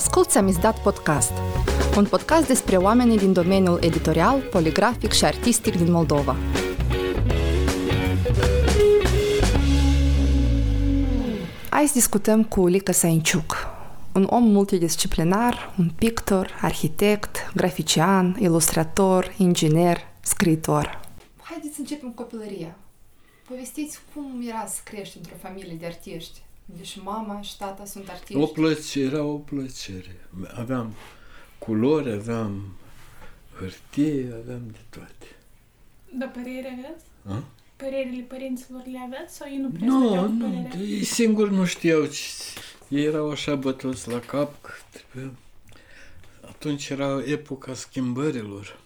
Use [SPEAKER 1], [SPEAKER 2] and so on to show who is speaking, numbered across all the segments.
[SPEAKER 1] Ascult Samizdat Podcast, un podcast despre oamenii din domeniul editorial, poligrafic și artistic din Moldova. Azi discutăm cu Ulica Sainciuc, un om multidisciplinar, un pictor, arhitect, grafician, ilustrator, inginer, scriitor. Haideți să începem copilăria. Povestiți cum era să crești într-o familie de artiști. Deci mama și tata sunt artiști.
[SPEAKER 2] O plăcere, era o plăcere. Aveam culori, aveam hârtie, aveam de toate.
[SPEAKER 3] Dar păreri aveți?
[SPEAKER 2] A?
[SPEAKER 3] Părerile părinților le aveți sau ei nu prea
[SPEAKER 2] Nu,
[SPEAKER 3] stăteau cu
[SPEAKER 2] nu,
[SPEAKER 3] părerea?
[SPEAKER 2] ei singuri nu știau ce... Ei erau așa bătuți la cap că trebuia... Atunci era epoca schimbărilor.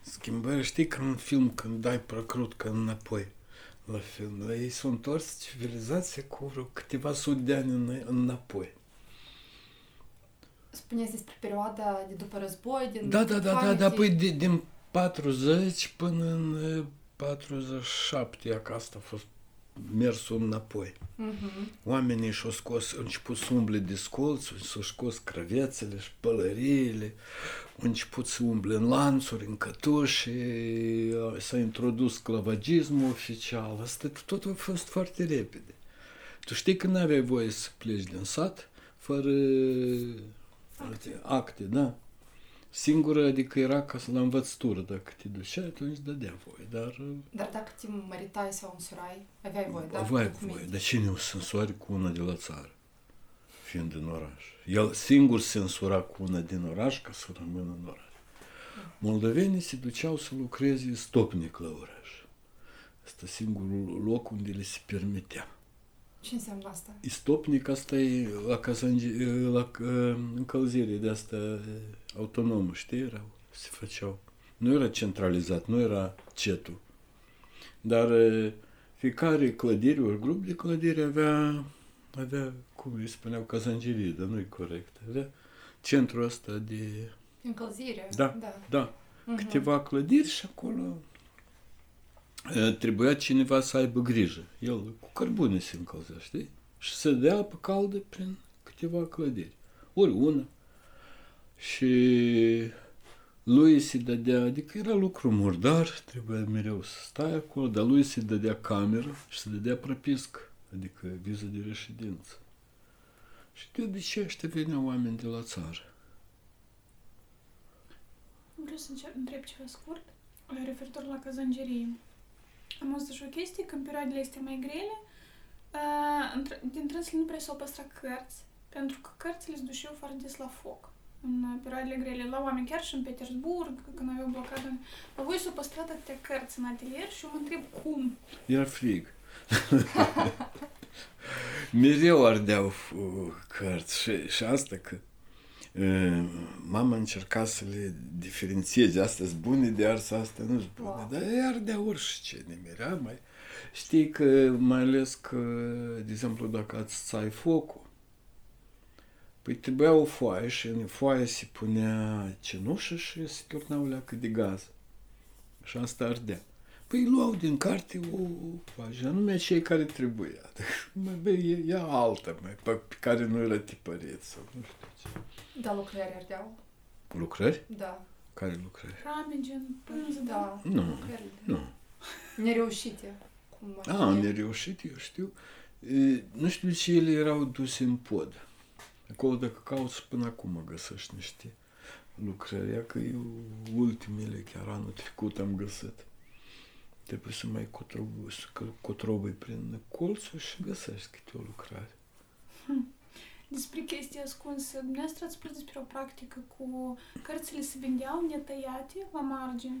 [SPEAKER 2] Schimbări, știi că în film când dai prăcrut că înapoi la film, la ei s-au întors civilizația cu vreo câteva sute de ani în- înapoi.
[SPEAKER 1] Spuneți despre perioada de după război, din
[SPEAKER 2] Da, da, da, da,
[SPEAKER 1] foamete.
[SPEAKER 2] da, păi de, din 40 până în eh, 47, ia că asta a fost mersul înapoi.
[SPEAKER 1] Mhm.
[SPEAKER 2] Oamenii și-au scos, au început să umble descolți, și-au scos crăvețele și pălăriile, au început să umble în lanțuri, în cătuși, s-a introdus sclavagismul oficial. Asta totul a fost foarte repede. Tu știi că n-aveai voie să pleci din sat fără acte, acte da? Singură, adică era ca să la învățătură, dacă te duceai, atunci dădea voie, dar
[SPEAKER 1] Dar dacă te măritai sau însurai, aveai voie, da?
[SPEAKER 2] Aveai
[SPEAKER 1] Documente.
[SPEAKER 2] voie. Dar cine o sensori cu una de la țară, fiind în oraș? El singur sensura cu una din oraș ca să rămână în oraș. Moldovenii se duceau să lucreze stopnic la oraș. Asta singurul loc unde le se permitea.
[SPEAKER 1] Ce înseamnă asta?
[SPEAKER 2] Istopnic asta e la, cazange, la uh, încălzire de asta uh, autonomă, știi? Erau, se făceau. Nu era centralizat, nu era cetul. Dar uh, fiecare clădire, ori grup de clădiri avea, avea cum îi spuneau, cazangerie, dar nu e corect. Avea centrul ăsta de...
[SPEAKER 1] Încălzire?
[SPEAKER 2] Da,
[SPEAKER 1] da.
[SPEAKER 2] da,
[SPEAKER 1] Mhm.
[SPEAKER 2] câteva clădiri și acolo uh, trebuia cineva să aibă grijă. El cu cărbune se încălzea, știi? Și să dea apă caldă prin câteva clădiri. Ori una. Și lui se dădea, adică era lucru murdar, trebuia mereu să stai acolo, dar lui se dădea cameră și se dădea propisc, adică viză de reședință. Și de obicei ăștia veneau oameni de la țară.
[SPEAKER 3] Vreau să încerc, întreb ceva scurt uh, referitor la cazangerie. Am auzit și o chestie că în perioadele astea mai grele, uh, într- din trânsele nu prea s-au păstrat cărți, pentru că cărțile se duceau foarte des la foc în uh, perioadele grele, la oameni, chiar și în Petersburg, când aveau blocadă. La voi s-au păstrat atâtea cărți în atelier și eu mă întreb cum.
[SPEAKER 2] Era frig. Mereu ardeau uh, cărți și, și asta că uh, mama încerca să le diferențieze. Astea sunt bune de ars, astea nu sunt bune.
[SPEAKER 1] Wow.
[SPEAKER 2] Dar ea ardea orice, ne mirea mai... Știi că, mai ales că, de exemplu, dacă ați țai focul, Păi trebuia o foaie și în foaie se punea cenușă și se turnau leacă de gaz. Și asta ardea. Păi luau din carte o foaie, anume cei care trebuia. Mai băi, ia altă, mai, pe, pe care nu era tipărit sau nu știu ce.
[SPEAKER 1] Da, lucrări ardeau?
[SPEAKER 2] Lucrări?
[SPEAKER 1] Da.
[SPEAKER 2] Care lucrări?
[SPEAKER 3] Rame, gen, pânză, da.
[SPEAKER 1] Da.
[SPEAKER 2] Nu,
[SPEAKER 1] Lucrările.
[SPEAKER 2] nu.
[SPEAKER 1] Nereușite. Cum ar
[SPEAKER 2] A,
[SPEAKER 1] fi.
[SPEAKER 2] nereușit, eu știu. E, nu știu de ce ele erau duse în pod. Acolo dacă cauți până acum găsești niște lucrări. Ia că eu ultimele, chiar anul trecut am găsit. Trebuie să mai cotrobu, să că- cotrobui prin colțuri și găsești câte o lucrare.
[SPEAKER 3] Despre chestia ascunsă, dumneavoastră ați spus despre o practică cu cărțile se vindeau netăiate la margine.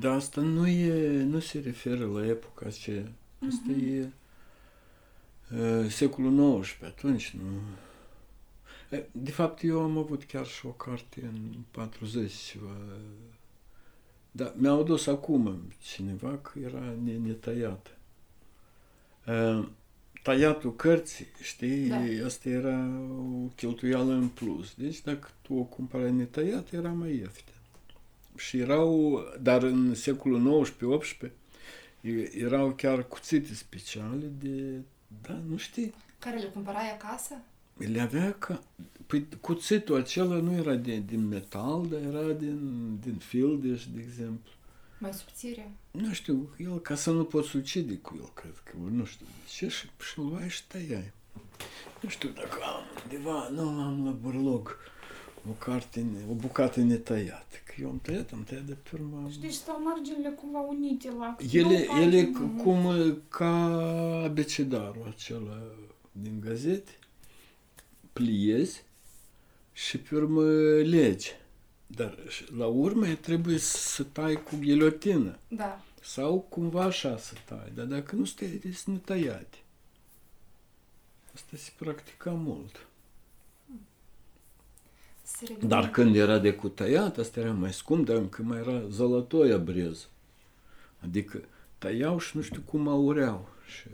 [SPEAKER 2] Dar asta nu e, nu se referă la epoca aceea. Asta
[SPEAKER 3] Mhm.
[SPEAKER 2] e uh, secolul XIX, atunci nu. E, De fapt, eu am avut chiar și o carte în 40 ceva. Dar mi-au adus acum cineva că era ne- netăiată. Uh, Tăiatul cărții, știi,
[SPEAKER 1] Da.
[SPEAKER 2] asta era o cheltuială în plus. Deci dacă tu o cumpărai netăiată, era mai ieftin. Și erau, dar în secolul XIX-18, e- erau chiar cuțite speciale de, da, nu știi,
[SPEAKER 1] Care le cumpărai acasă?
[SPEAKER 2] le avea ca... Păi cuțitul acela nu era de, din metal, dar era din, din fildeș, de exemplu.
[SPEAKER 1] Mai subțire?
[SPEAKER 2] Nu știu, el, ca să nu poți ucide cu el, cred că, nu știu de ce, și, și luai și tăiai. Nu știu dacă am undeva, nu am la burlog o carte, o bucată netăiată. Că eu am tăiat, am tăiat de pe urmă.
[SPEAKER 3] Și deci stau marginile cumva unite la...
[SPEAKER 2] Ele,
[SPEAKER 3] nu
[SPEAKER 2] ele
[SPEAKER 3] pagină,
[SPEAKER 2] cum ca abecedarul acela din gazete, pliezi și pe urmă legi. Dar și la urmă trebuie să tai cu ghilotină.
[SPEAKER 1] Da.
[SPEAKER 2] Sau cumva așa să tai. Dar dacă nu stai, trebuie să ne tăiate. Asta se practica mult.
[SPEAKER 1] Să revenim.
[SPEAKER 2] Dar când era de cu tăiat, asta era mai scump, dar încă mai era zălătoia brez. Adică tăiau și nu știu cum aureau. Și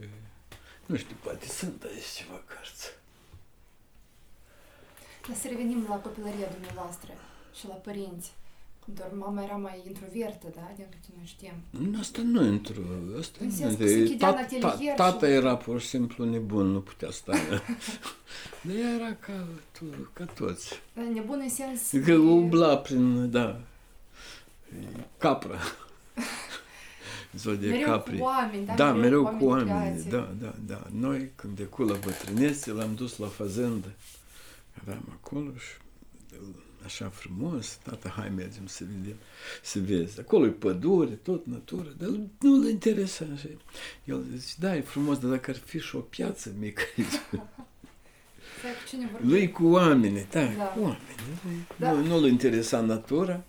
[SPEAKER 2] nu știu, poate sunt aici ceva cărți.
[SPEAKER 1] Dar să revenim la copilăria dumneavoastră și la părinți. Doar mama era mai introvertă, da? Din câte noi știm.
[SPEAKER 2] Nu, Asta nu intru. Asta
[SPEAKER 1] În
[SPEAKER 2] nu
[SPEAKER 1] sensul că
[SPEAKER 2] intru.
[SPEAKER 1] se închidea în
[SPEAKER 2] Ta-
[SPEAKER 1] atelier
[SPEAKER 2] ta- Tata
[SPEAKER 1] și-
[SPEAKER 2] era pur și simplu nebun, nu putea sta. Dar ea era ca, tu, ca toți.
[SPEAKER 1] Dar nebun în sens...
[SPEAKER 2] Că umbla prin, da, capra. Zodie
[SPEAKER 1] Mereu
[SPEAKER 2] capri.
[SPEAKER 1] cu oameni, da?
[SPEAKER 2] Da, mereu cu
[SPEAKER 1] de
[SPEAKER 2] oameni.
[SPEAKER 1] creație.
[SPEAKER 2] Da, da, da. Noi, când de cu la bătrânețe, l-am dus la fazendă. Aveam acolo și așa frumos, tata, hai mergem să vedem, să vezi. Acolo e pădure, tot natură, dar nu-l interesa așa. El zice, da, e frumos, dar dacă ar fi și o piață mică aici.
[SPEAKER 1] Stai, cu cine vorbim?
[SPEAKER 2] Lui cu oameni, da,
[SPEAKER 1] Da.
[SPEAKER 2] cu oameni.
[SPEAKER 1] Da.
[SPEAKER 2] Nu, nu-l interesa natura.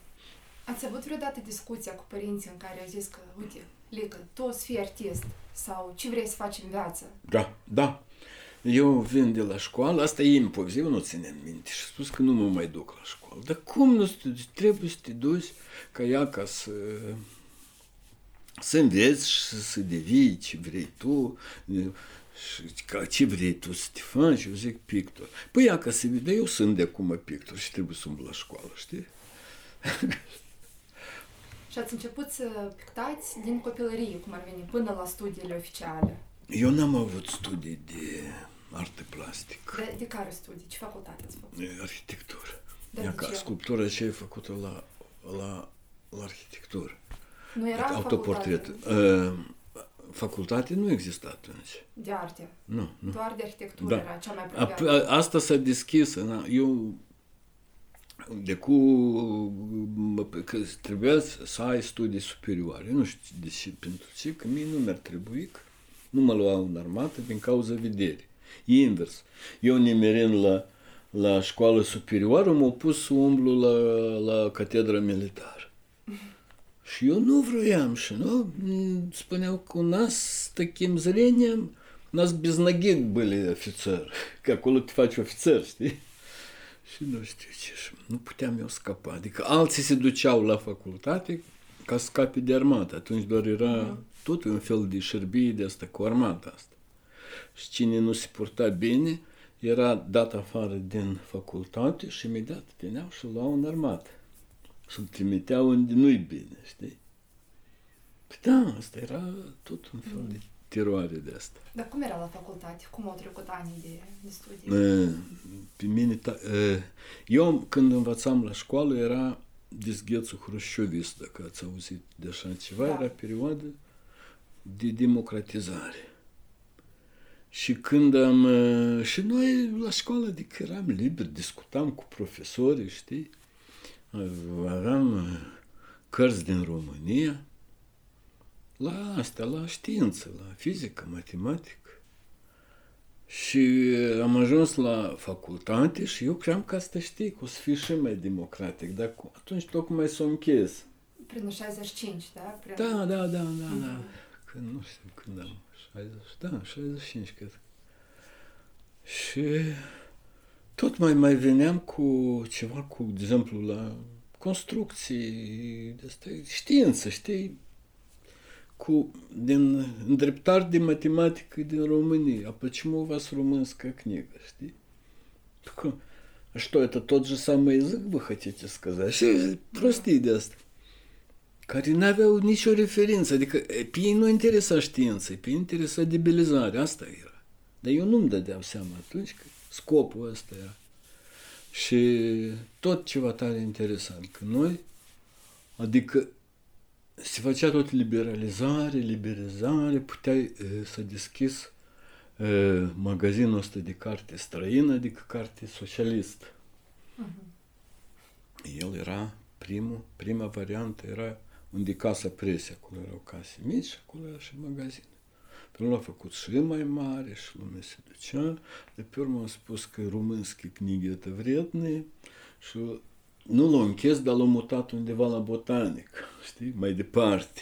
[SPEAKER 1] Ați avut vreodată discuția cu părinții în care au zis că, uite, Lică, tu o să fii artist sau ce vrei să faci în viață?
[SPEAKER 2] Da, da. Eu vin de la școală, asta e impozitiv, eu nu ținem minte și spus că nu mă mai duc la școală. Dar cum nu studi? Trebuie să te duci ca ea ca să să înveți și să, să devii ce vrei tu, și ca ce vrei tu să te faci, eu zic pictor. Păi ia ca să vede, eu sunt de acum pictor și trebuie să umblu la școală, știi?
[SPEAKER 1] Și ați început să pictați din copilărie, cum ar veni, până la studiile oficiale.
[SPEAKER 2] Eu n-am avut studii de artă plastică,
[SPEAKER 1] De, de care studii? Ce facultate ați făcut?
[SPEAKER 2] de arhitectură.
[SPEAKER 1] Dar
[SPEAKER 2] Ia
[SPEAKER 1] de
[SPEAKER 2] ca
[SPEAKER 1] ce?
[SPEAKER 2] sculptura ce ai făcut-o la, la, la arhitectură.
[SPEAKER 1] Nu era în
[SPEAKER 2] Autoportret.
[SPEAKER 1] facultate
[SPEAKER 2] Uh, facultate nu exista atunci.
[SPEAKER 1] de arte.
[SPEAKER 2] Nu, nu.
[SPEAKER 1] Doar de arhitectură
[SPEAKER 2] Da.
[SPEAKER 1] era cea mai
[SPEAKER 2] A,
[SPEAKER 1] apropiată.
[SPEAKER 2] a, asta s-a deschis. na, Eu de cu mă, că trebuia să să ai studii superioare. Nu știu de ce, pentru ce, că mie nu mi-ar trebui, că nu mă luau în armată din cauza vederii. E invers. Eu nimerind la, la școală superioară, m-au pus să umblu la, la catedra militară. Și eu nu vroiam și nu м, spuneau că у нас с таким зрением у нас без ноги были офицеры, că acolo te faci ofițer, știi? Și nu știu ce, și nu puteam eu scapa. Adică alții se duceau la facultate ca să scape de armată. Atunci doar era tot un fel de șerbie de asta cu armata asta. Și cine nu se purta bine era dat afară din facultate și imediat veneau și luau în armată. Și îl trimiteau unde nu-i bine, știi? Păi da, asta era tot un fel de teroare de asta.
[SPEAKER 1] Dar cum era la facultate? Cum au trecut anii de, de studii?
[SPEAKER 2] E, Pe mine, ta, e, eu când învățam la școală era dezghețul hrușciovist, dacă ați auzit de așa ceva,
[SPEAKER 1] Da.
[SPEAKER 2] era perioadă de democratizare. Și când am... e, Și noi la școală, adică eram liberi, discutam cu profesorii, știi? Aveam e, cărți din România, la astea, la știință, la fizică, matematică. Și am ajuns la facultate și eu cream că asta știi, că o să fie și mai democratic, dar cu- atunci tocmai s-o închis.
[SPEAKER 1] Prin 65, da? Prin...
[SPEAKER 2] Da, da, da, da, da. Când, nu știu când am, 60, da, 65, cred. Și tot mai mai veneam cu ceva, cu, de exemplu, la construcții, de asta, știință, știi? Cu, din îndreptare de matematică din România. А почему у вас румынская книга, știi? Такое, А что, это тот же самый язык, вы хотите сказать? Și prostii de asta care nu aveau nicio referință, adică e, pe ei nu interesa știință, pe ei interesa debilizarea, asta era. Dar eu nu-mi dădeam seama atunci că scopul ăsta era. Și tot ceva tare interesant, că noi, adică se făcea tot liberalizare, liberalizare, puteai să deschis magazinul ăsta de carte străină, adică carte socialist. Uh-huh. El era primul, prima variantă era unde casa prese, acolo erau case mici, acolo era și magazin. Pe urmă a făcut și mai mare și lumea se ducea. De pe urmă am spus că românski knigi это вредные și nu l-au închis, dar l-au mutat undeva la botanic, știi, mai departe.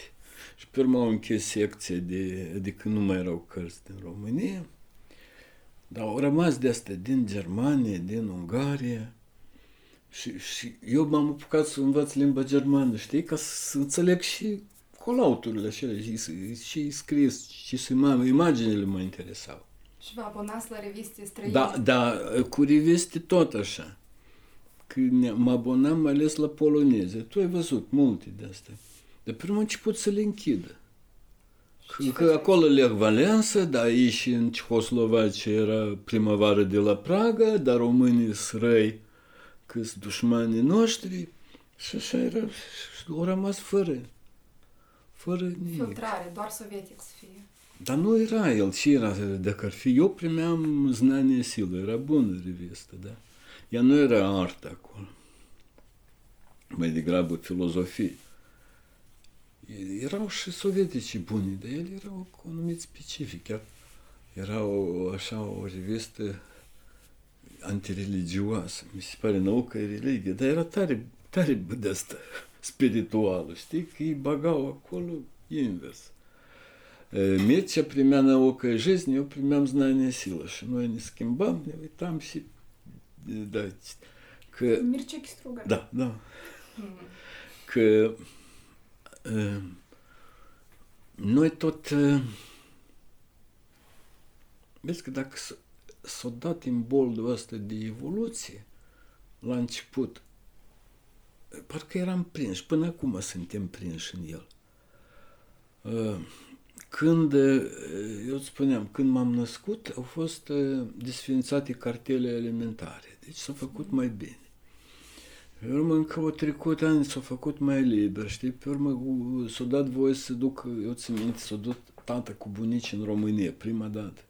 [SPEAKER 2] Și pe urmă au închis secția de, adică nu mai erau cărți din România, dar au rămas de astea din Germania, din Ungaria. Și, și eu m-am apucat să învăț limba germană, știi, ca să înțeleg și colauturile acelea, și, și scris, și să mă, imaginele mă interesau.
[SPEAKER 1] Și vă abonați la reviste străine?
[SPEAKER 2] Da, da, cu reviste tot așa. Când mă abonam mai ales la poloneze. Tu ai văzut multe de astea. De pe urmă început să le închidă. Că, că acolo Lech Valensa, da, aici și în Cehoslovacia era primăvară de la Praga, dar românii sunt răi, că sunt dușmanii noștri. Și așa era, și au rămas fără fără nimic.
[SPEAKER 1] Filtrare, doar sovietic să fie.
[SPEAKER 2] Dar nu era el, ce era, dacă ar fi, eu primeam znanie silă, era bună revistă, da? Ea nu era artă acolo, mai degrabă filozofie. Erau și sovietici buni, dar el era un anumit specific, chiar era o, așa o revistă antireligioasă, mi se pare naucă e religie, dar era tare, tare de asta spirituală, știi? Că îi bagau acolo invers. Mircea primea naucă жизни, eu primeam знание сила. Și noi ne schimbam, ne uitam și da, că...
[SPEAKER 3] Mircea Chistruga.
[SPEAKER 2] Da, da. Mm. Că uh, noi tot uh, vezi că dacă s-a dat boldul ăsta de evoluție la început, parcă eram prinși, până acum suntem prinși în el. Uh, când, uh, eu îți spuneam, când m-am născut, au fost uh, desfințate cartele alimentare, deci s-a făcut mai bine. Pe urmă, încă o trecut ani, s-a făcut mai liber, știi? Pe urmă, s-a dat voie să duc, eu țin minte, s-a dus tata cu bunici în România, prima dată.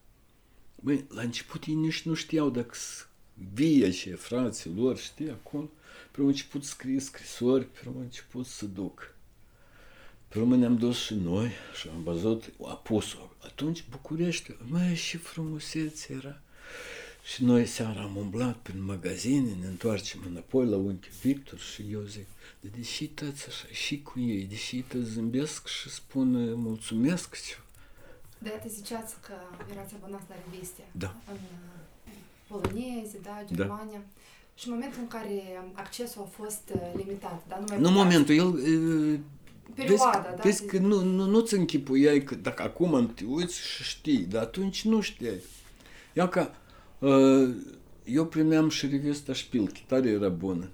[SPEAKER 2] Băi, la început ei nici nu știau dacă vie ce frații lor, știi, acolo. Pe urmă început să scrie scrisori, pe urmă început să duc. Pe urmă ne-am dus și noi și am văzut apusul. Atunci București, mai și frumusețe era. Și noi seara am umblat prin magazine, ne întoarcem înapoi la unchiul Victor și eu zic, de deși tăți așa, și cu ei, deși tăți zâmbesc și spun mulțumesc.
[SPEAKER 1] De te ziceați că erați abonați la reviste.
[SPEAKER 2] Da.
[SPEAKER 1] În poloneze, da, Germania. Da. Și în momentul în care accesul a fost uh, limitat, dar nu mai
[SPEAKER 2] Nu momentul, el...
[SPEAKER 1] Perioada,
[SPEAKER 2] vezi,
[SPEAKER 1] da?
[SPEAKER 2] Vezi că nu, nu, nu-ți închipuiai că dacă acum te uiți și știi, dar atunci nu știai. Ia ca... Uh, eu primeam și revista Șpilchi, tare era bună.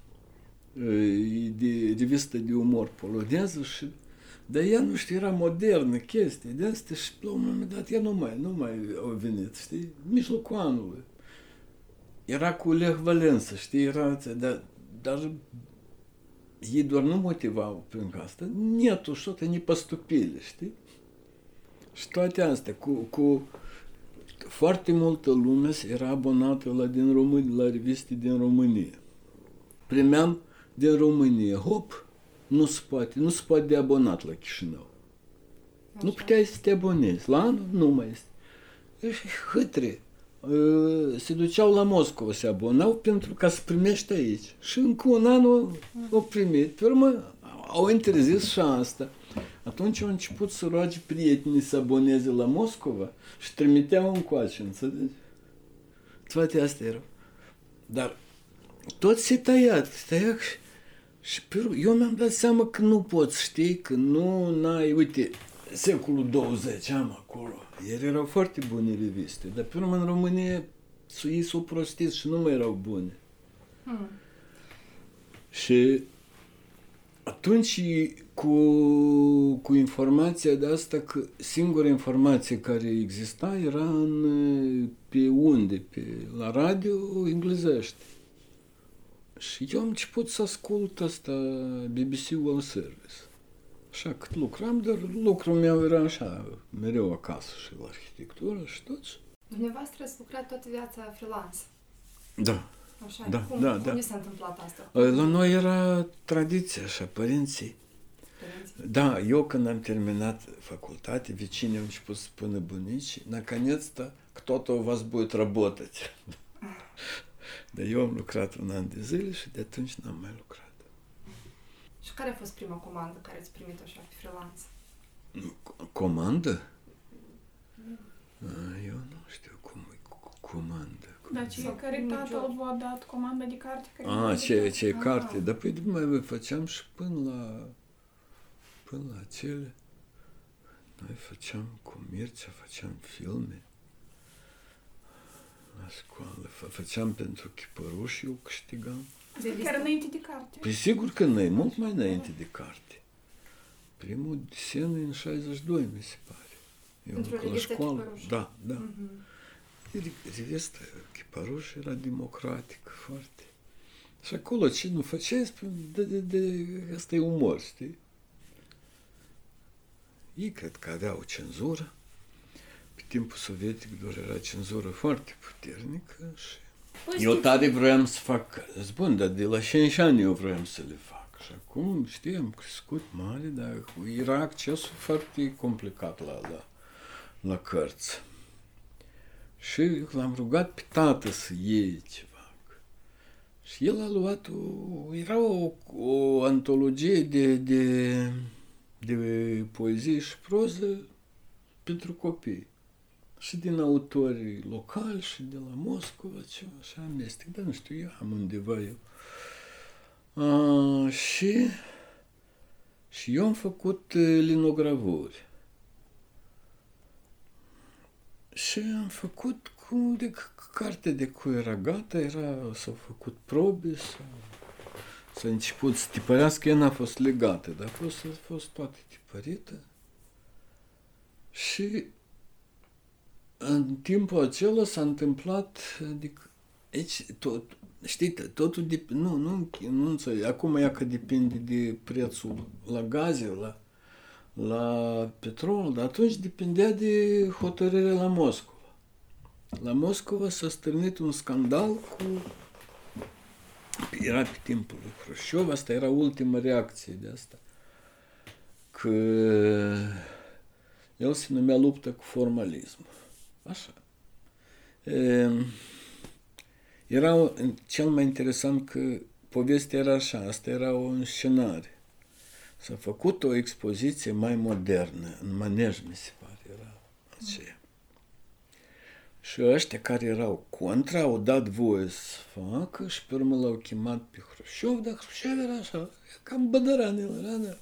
[SPEAKER 2] Uh, de, revista de umor poloneză și dar ea, nu știu, era modernă chestie de asta și la un moment dat ea nu mai, nu mai au venit, știi? Mijlocul anului era cu Lech Valență, știi, era, dar, dar ei doar nu motivau prin asta, netul что-то не поступили, știi? Și toate astea, cu, cu foarte multă lume era abonată la, din România, la reviste din România. Primeam din România, hop, nu se poate, nu se poate de abonat la Chișinău. Așa. Nu puteai să te abonezi. La anul nu mai este. Ești hâtre se duceau la Moscova, se abonau pentru ca să primești aici. Și încă un an au primit. Pe urmă au interzis și asta. Atunci au început să roage prietenii să aboneze la Moscova și trimiteau încoace, înțelegi? Toate astea erau. Dar tot se tăia, se tăia și pe urmă, eu mi-am dat seama că nu poți, știi, că nu n-ai, uite, secolul 20 am acolo. Ele erau foarte bune reviste, dar pe urmă în România ei s-au prostit și nu mai erau bune. Hmm. Și atunci cu, cu informația de asta, că singura informație care exista era în, pe unde? Pe, la radio englezește. Și eu am început să ascult asta BBC World Service. Așa cât lucram, dar lucrul meu era așa, mereu acasă și la arhitectură și tot.
[SPEAKER 1] Dumneavoastră ați lucrat toată viața freelance.
[SPEAKER 2] Da.
[SPEAKER 1] Așa,
[SPEAKER 2] Da,
[SPEAKER 1] cum,
[SPEAKER 2] da,
[SPEAKER 1] cum
[SPEAKER 2] da.
[SPEAKER 1] vi s-a întâmplat asta?
[SPEAKER 2] La noi era tradiție așa, părinții.
[SPEAKER 1] Părinții?
[SPEAKER 2] Da, eu când am terminat facultate, vecinii au început să spună bunicii, наконец-то кто-то у вас будет работать. Dar eu am lucrat un an de zile și de atunci n-am mai lucrat.
[SPEAKER 1] Și care a fost prima comandă care ați primit așa pe freelance?
[SPEAKER 2] Co- Comandă? A, Eu nu știu cum e cu- comandă.
[SPEAKER 3] Da, ce
[SPEAKER 1] Sau
[SPEAKER 3] care
[SPEAKER 1] primul
[SPEAKER 3] tatăl
[SPEAKER 1] job.
[SPEAKER 3] v-a dat comanda de carte care
[SPEAKER 2] A,
[SPEAKER 3] v-a
[SPEAKER 2] ce,
[SPEAKER 3] dat.
[SPEAKER 2] ce
[SPEAKER 1] Ah.
[SPEAKER 2] carte. Dar păi mai făceam și până la până la cele. Noi făceam cu Mircea, făceam filme. La școală. Fă- Făceam pentru chipăruși, eu câștigam.
[SPEAKER 1] De
[SPEAKER 3] Chiar înainte de carte.
[SPEAKER 2] Păi sigur că noi, mult mai înainte de carte. Primul desen e în 62, mi se pare. Eu
[SPEAKER 1] Pentru
[SPEAKER 2] încă la
[SPEAKER 1] revista
[SPEAKER 2] școală.
[SPEAKER 1] Chipăruș.
[SPEAKER 2] Da, da.
[SPEAKER 1] Mhm.
[SPEAKER 2] Re- Revista Chiparuș era democratică foarte. Și acolo ce nu făceai, spune, de, de, de, asta e umor, știi? Ei cred că aveau cenzură. Pe timpul sovietic doar era cenzură foarte puternică și
[SPEAKER 3] Păi,
[SPEAKER 2] eu
[SPEAKER 3] știți,
[SPEAKER 2] tare vroiam să fac, bun, dar de la 5 ani eu vroiam să le fac. Și acum, știi, am crescut mare, dar era accesul foarte complicat la, la, la cărți. Și l-am rugat pe tată să iei ceva. Și el a luat o, era o, o antologie de, de, de poezie și proză pentru copii. Și din autori locali și de la Moscova, ceva așa amestec, dar nu știu, eu am undeva eu. A, și, și eu am făcut eh, linogravuri. Și am făcut cu de c- carte de cu era gata, era, s-au făcut probe, s-a, s-a început să tipărească, ea n-a fost legată, dar a fost, a fost toată tipărită. Și în timpul acela s-a întâmplat, adică, aici, tot, știi, totul, dep- nu, nu, nu înțeleg, acum ea că depinde de prețul la gaze, la, la petrol, dar atunci depindea de hotărârea la Moscova. La Moscova s-a stârnit un scandal cu... Era pe timpul lui Hrușciov, asta era ultima reacție de asta. Că el se numea luptă cu formalismul. Așa. E, era cel mai interesant că povestea era așa, asta era o scenare. S-a făcut o expoziție mai modernă, în manej, mi se pare, era aceea. Și ăștia care erau contra au dat voie să facă și pe urmă l-au chemat pe Hrușciov, dar Hrușciov era așa, cam era, da.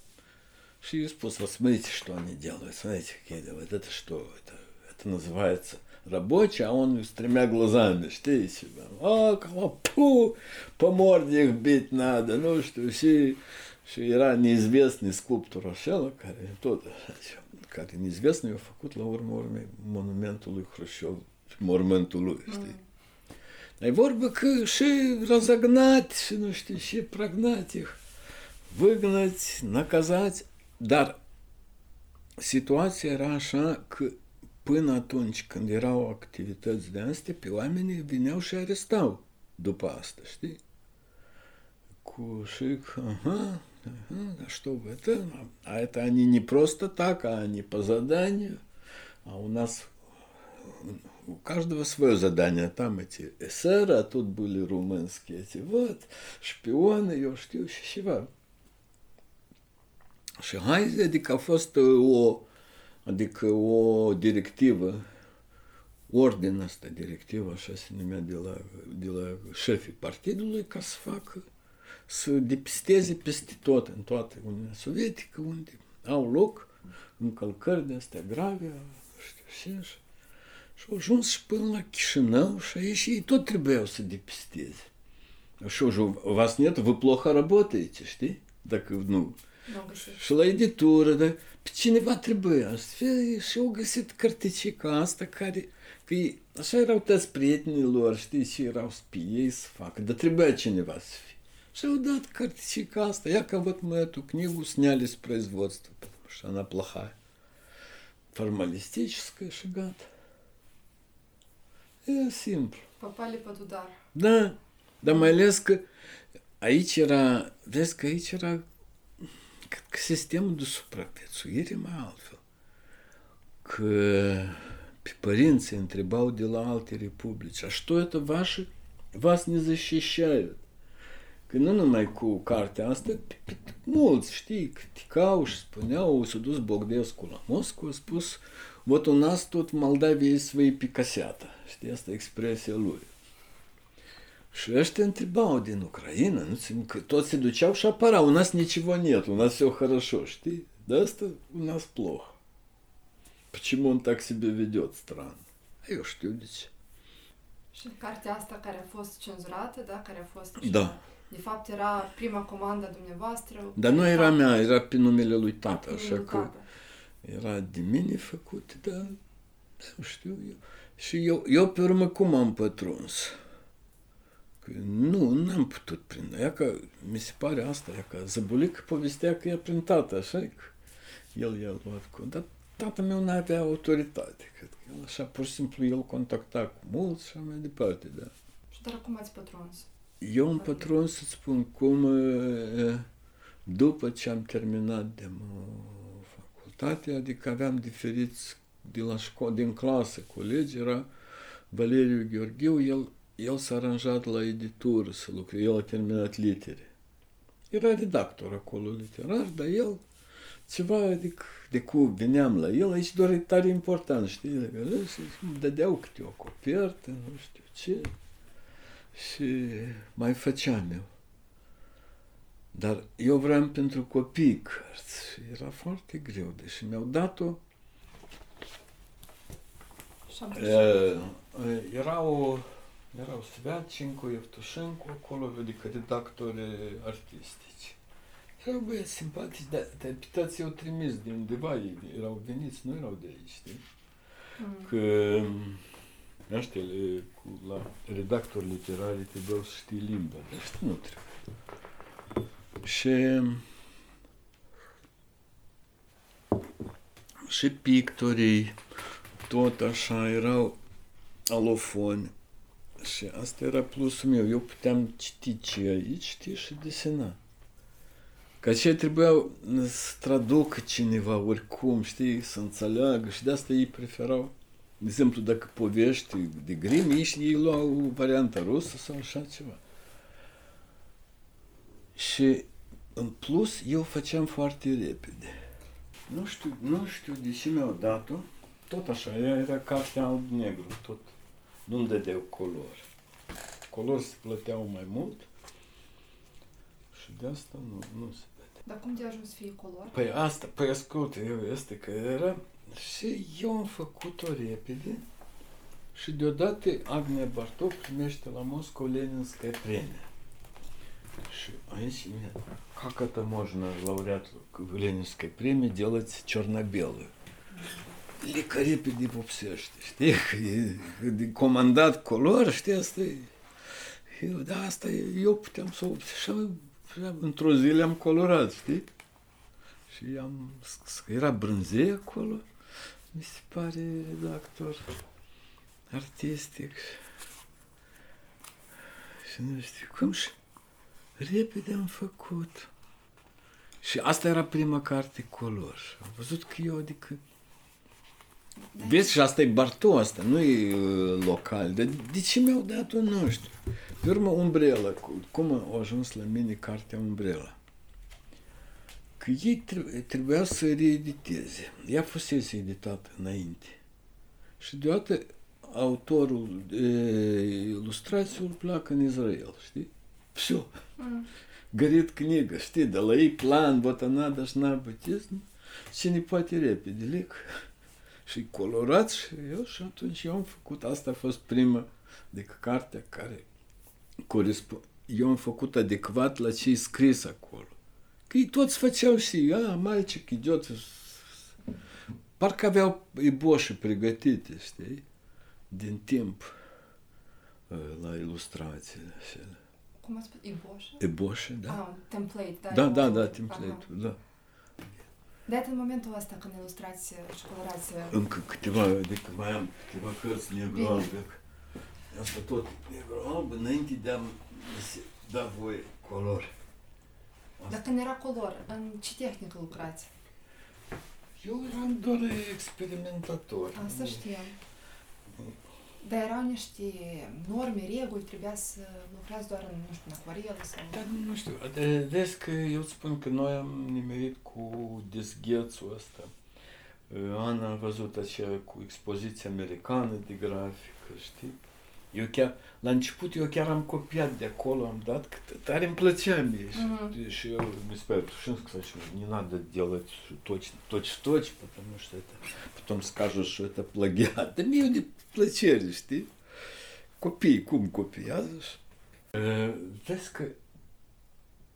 [SPEAKER 2] Și я спус, вот смотрите, что они делают, смотрите, какие вот это что, это, это называется рабочий, а он с тремя глазами, știi, а, кого, пу, по морде их бить надо, ну что, și, Și era neizvestni sculptor acela, care tot, care neizvestni i-a făcut la urmă urmei monumentul lui Hrușov, mormântul lui, mm. știi? Mm. Ai vorbă că și răzagnați, și nu știu, și pragnatic, vâgnați, nacazați, dar situația era așa că până atunci când erau activități de astea, pe oamenii vineau și arestau după asta, știi? Cu și aha, а что в это? А это они не просто так, а они по заданию. А у нас у каждого свое задание. Там эти эсеры, а тут были румынские эти вот, шпионы, și ceva. Și hai, adică a fost o, adică o directivă, ordin asta, directivă, așa se numea de la, de la să depisteze peste tot, în toată Uniunea Sovietică, unde au loc încălcări de astea grave, nu știu ce, și, și au ajuns și până la Chișinău și aici ei tot trebuiau să depisteze. Și уже у вас нет, вы плохо работаете, știi? dacă nu.
[SPEAKER 1] Nu găsit.
[SPEAKER 2] Și la editură, dar pe cineva trebuia să fie și au găsit carticica asta care, că ei, așa erau toți prietenii lor, știi, și erau spii ei să facă, dar trebuia cineva să fie. Солдатка чекаста. Якобы вот мы эту книгу сняли с производства, потому что она плохая. Формалистическая шагат. И э, симпл.
[SPEAKER 1] Попали под удар.
[SPEAKER 2] Да. Да, моя леска. А и вчера леска и ичера к систему до супропецу. Ерема Алфил. К э, пипаринце интрибау дела Алти Републич. А что это ваши? Вас не защищают. Că nu numai cu cartea asta, pe, pe, mulți, știi, criticau și spuneau, s-a dus Bogdescu la Moscova, a spus, вот у нас тут в Молдавии свои пикасята. Știi, asta e expresia lui. Și ăștia întrebau din Ucraina, nu țin, că toți se duceau și apărau, у нас ничего нет, у нас все хорошо, știi? Да asta у нас плохо. Почему он так себя ведет странно? Eu știu de ce.
[SPEAKER 1] Și cartea asta care a fost cenzurată, da, care a fost...
[SPEAKER 2] Da.
[SPEAKER 1] de fapt era prima comandă a dumneavoastră.
[SPEAKER 2] Dar nu era mea, era pe numele lui tată,
[SPEAKER 1] Numele
[SPEAKER 2] așa
[SPEAKER 1] lui
[SPEAKER 2] că
[SPEAKER 1] tată.
[SPEAKER 2] era de mine făcut, dar nu știu eu. Și eu, eu pe urmă cum am pătruns? Că nu, n-am putut prinde. Ea că, mi se pare asta, ea că Zăbulic povestea că e prin tată, așa că el i-a luat cu... Dar tatăl meu nu avea autoritate, cred că el așa, pur și simplu, el contacta cu mulți și așa mai departe, da.
[SPEAKER 1] Și dar cum ați pătruns?
[SPEAKER 2] Eu am pătruns să-ți spun cum e, după ce am terminat de mă- facultate, adică aveam diferiți de la școală, din clasă colegi, era Valeriu Gheorghiu, el, el s-a aranjat la editură să lucreze, el a terminat litere. Era redactor acolo literar, dar el ceva, adică de cu veneam la el, aici doar e tare important, știi, legătură, și îmi dădeau câte o copertă, nu știu ce. Și mai făceam eu. Dar eu vreau pentru copii cărți și era foarte greu, deși mi-au dat-o.
[SPEAKER 1] Și am
[SPEAKER 2] E, era o, erau Sviatcincu, Evtușencu acolo, adică redactori artistici. Erau băieți simpatici, dar, dar pe toți i-au trimis din undeva, ei erau veniți, nu erau de aici, știi?
[SPEAKER 1] Mm.
[SPEAKER 2] că ăștia le- cu, la redactori literari trebuiau să știi limba, dar ăștia nu trebuie. Și și pictorii tot așa erau alofoni. Și asta era plusul meu. Eu puteam citi ce e aici, știi, și desena. Că aceia trebuiau să traducă cineva oricum, știi, să înțeleagă și de asta ei preferau, de exemplu, dacă povești de grim, ei, ei luau varianta rusă sau așa ceva. Și în plus, eu făceam foarte repede. Nu știu, nu știu de ce mi-au dat-o, tot așa, ea era cartea alb-negru, tot. Nu-mi dădeau colori. Colori se plăteau mai mult și de asta nu, nu se vede.
[SPEAKER 1] Dar cum de ajuns să fie color?
[SPEAKER 2] Păi asta, păi ascult, eu este că era repede și deodată Agnea Bartov primește la Moscova Leninskая премия. Și aici, мне, как это можно лауреат Ленинской премии делать черно-белую? E știi, asta e... Eu, da, asta e, eu puteam să o... Și într-o zi le-am colorat, știi? Și am... Era brânzei acolo, mi se pare redactor artistic. Și nu știu cum și repede am făcut. Și asta era prima carte color. Și Am văzut că eu, adică... Vezi, și asta e Bartou, asta nu e uh, local. Dar de ce mi-au dat-o, nu știu. Pe urmă, Umbrella. cu- Cum a ajuns la mine cartea Umbrella? Că ei tre- trebuia să reediteze. Ea fusese editată înainte. Și deodată autorul e, ilustrațiilor pleacă în Israel, știi? Все.
[SPEAKER 1] Mm.
[SPEAKER 2] Горит книга, știi, de la ei plan, вот она должна быть, ясно? Cine poate repede, lec. Și colorat și eu și atunci eu am făcut, asta a fost prima, adică cartea care corespunde, eu am făcut adecvat la ce e scris acolo. Că ei toți făceau și, a, mальчик idiot. Parcă aveau iboșe pregătite, știi? Din timp uh, la ilustrațiile acelea.
[SPEAKER 1] Cum ați spus? Iboșă?
[SPEAKER 2] Iboșe, da?
[SPEAKER 1] Ah, template, da.
[SPEAKER 2] Da, da,
[SPEAKER 1] Aha.
[SPEAKER 2] da, template-ul, da.
[SPEAKER 1] De în momentul ăsta când ilustrați și colorați
[SPEAKER 2] Încă câteva, adică mai am câteva cărți negru-albe. Asta tot negru-alb înainte de a-mi se da voie color.
[SPEAKER 1] Dar când era color, în ce tehnică lucrați?
[SPEAKER 2] Eu eram doar experimentator.
[SPEAKER 1] Asta știam. Dar erau niște norme, reguli, trebuia să lucrați doar în, nu știu, în acvarelă sau...
[SPEAKER 2] Dar nu știu, de, vezi că eu îți spun că noi am nimerit cu dezghețul ăsta. Ana a văzut aceea cu expoziția americană de grafică, știi? Eu chiar, la început eu chiar am copiat de acolo, am dat, că tare îmi plăcea mie.
[SPEAKER 1] Мгм.
[SPEAKER 2] Și, și eu mi se пère, что кстати, не надо делать точно, точь-в-точь, потому что это, потом скажут, что это плагиат. Да мне не плăcere, știi? Copii, cum copiază? și- E, Vezi că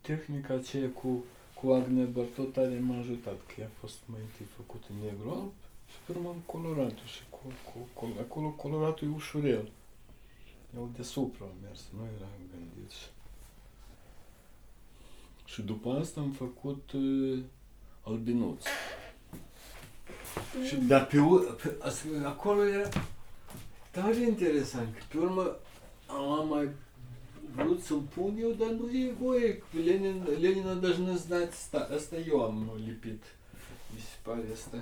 [SPEAKER 2] tehnica aceea cu, cu Agne Bartot tare m-a ajutat, că ea a fost mai întâi făcută în negru alb și pe urmă am coloratul și cu, cu, cu, acolo coloratul e ușurel. El deasupra a mers, nu era gândit. Și, după asta am făcut uh, albinuț. Și, dar pe, pe, acolo era tare interesant, că pe urmă am mai vrut să-mi pun eu, dar nu e voie. Lenin, Lenina даже не знать, sta- asta eu am lipit. Mi se pare asta.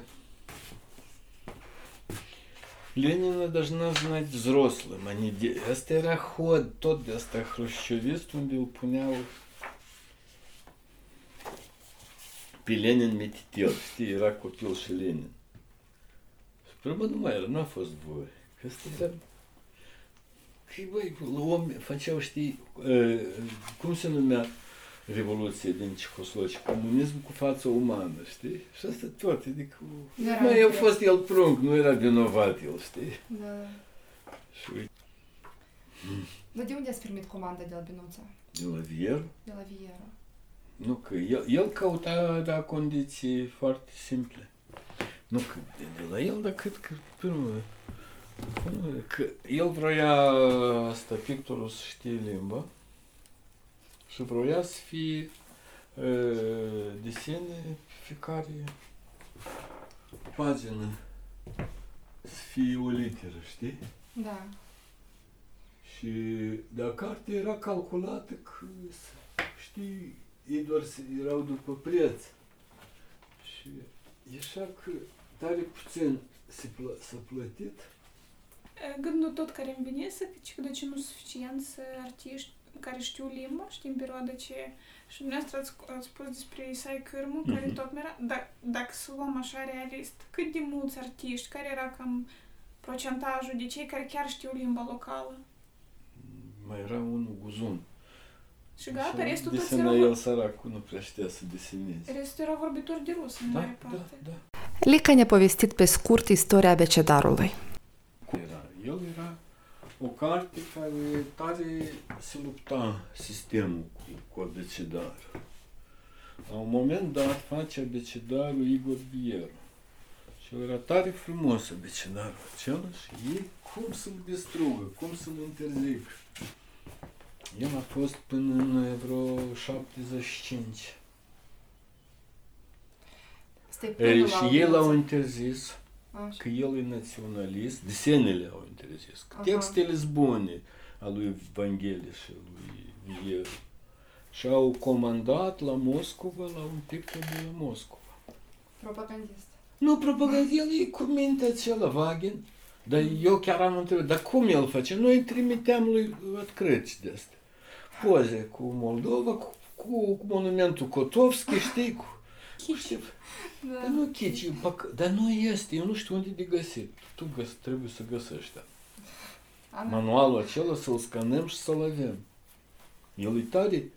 [SPEAKER 2] Ленина должна знать взрослым, а не де... Астероход, тот Астер Хрущевист убил, пунял. Пеленин метител, все Ирак купил Шеленин. Прибудмайр, на фосбой. Кастер. Кибай, лом, фачал, что э, кумсину мят. Mai era, n-a fost voie. Că asta era... Că, băi, la om făceau, știi, uh, cum se numea Revoluția din Cehoslovacia? Comunism cu față umană, știi? Și asta tot, adică...
[SPEAKER 1] Era
[SPEAKER 2] mai a
[SPEAKER 1] înțeles.
[SPEAKER 2] fost el prunc, nu era vinovat el, știi?
[SPEAKER 1] Da.
[SPEAKER 2] Și uite,
[SPEAKER 1] Dar de unde ați primit comanda de albinuța?
[SPEAKER 2] de la Vier,
[SPEAKER 1] De la Viera.
[SPEAKER 2] nu că el, el căuta da, condiții foarte simple. Nu că de, de la el, dar cred că, pe urmă, nu, că el vroia asta, pictorul să știe limba și vroia să fie uh, desene pe fiecare pagină să fie o literă, știi?
[SPEAKER 1] Da.
[SPEAKER 2] Și dar cartea era calculată că, știi, ei doar se- erau după preț. Și așa că tare puțin se plă, s-a plătit.
[SPEAKER 3] E, Gândul tot care îmi vine să că de ce nu suficienți artiști care știu limba, știi, în perioada ce... Și dumneavoastră ați, ați spus despre Isai Cârmu, care
[SPEAKER 2] Mhm.
[SPEAKER 3] tot mi-era... Dar dacă să luăm așa realist, cât de mulți artiști, care era cam procentajul de cei care chiar știu limba locală?
[SPEAKER 2] Mai era unul guzun.
[SPEAKER 3] Și gata,
[SPEAKER 2] Așa
[SPEAKER 3] restul toți
[SPEAKER 2] desena
[SPEAKER 3] erau,
[SPEAKER 2] el săracul, nu prea știa să deseneze.
[SPEAKER 3] restul erau vorbitori de rusă, în
[SPEAKER 2] Da,
[SPEAKER 3] mare
[SPEAKER 2] da,
[SPEAKER 3] parte.
[SPEAKER 2] da.
[SPEAKER 1] Lica ne-a povestit pe scurt istoria abecedarului.
[SPEAKER 2] Cum era? El era o carte care tare se lupta sistemul cu, cu abecedarul. La un moment dat face abecedarul Igor Bieru. Și el era tare frumos abecedarul acela și ei cum să-l distrugă, cum să-l interzică. El a fost până în vreo 75.
[SPEAKER 1] Asta e
[SPEAKER 2] E,
[SPEAKER 1] primul
[SPEAKER 2] și ei l-au
[SPEAKER 1] albinuț.
[SPEAKER 2] interzis
[SPEAKER 1] Așa.
[SPEAKER 2] Că el e naționalist, desenele au interzis. Că textele sunt bune a lui Evanghelie și a lui Vier. Și au comandat la Moscova, la un tip de Moscova.
[SPEAKER 1] Propagandist.
[SPEAKER 2] Nu, propagandist, el e cu mintea acela, Vagin. Dar eu chiar am întrebat, dar cum el face? Noi îi trimiteam lui Crăci de asta. Poze cu Moldova, cu, cu monumentul Kotovski, știi, cu Chiciv. Da. Dar nu chici, dar nu este, eu nu știu unde de găsit. Tu găs, trebuie să găsești.
[SPEAKER 1] Ana.
[SPEAKER 2] Manualul acela să-l scanăm și să-l avem. El e tare,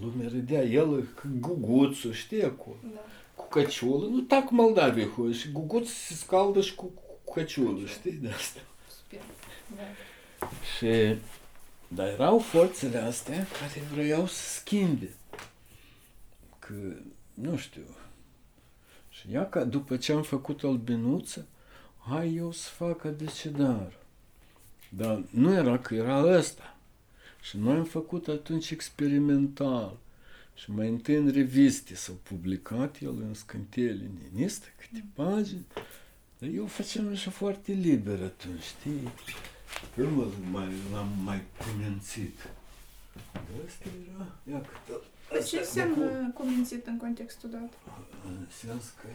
[SPEAKER 2] lumea râdea, el guguțul, știi acolo.
[SPEAKER 1] Da.
[SPEAKER 2] Cu căciulă, nu tac Moldavia, da și guguțul se scaldă și cu, cu căciulă, știi de asta.
[SPEAKER 1] Super. Da.
[SPEAKER 2] Și, dar erau forțele astea care vreau să schimbe. Că nu știu. Și ea, ca după ce am făcut albinuță, hai eu să fac abecedar. Dar nu era că era ăsta. Și noi am făcut atunci experimental. Și mai întâi în reviste s-au publicat el în scânteie leninistă, câte pagini. Dar eu făceam așa foarte liber atunci, știi? Pe urmă mai, l-am mai cumințit. Asta era, ia cât
[SPEAKER 3] Dar ce înseamnă cumințit în contextul dat?
[SPEAKER 2] În sens că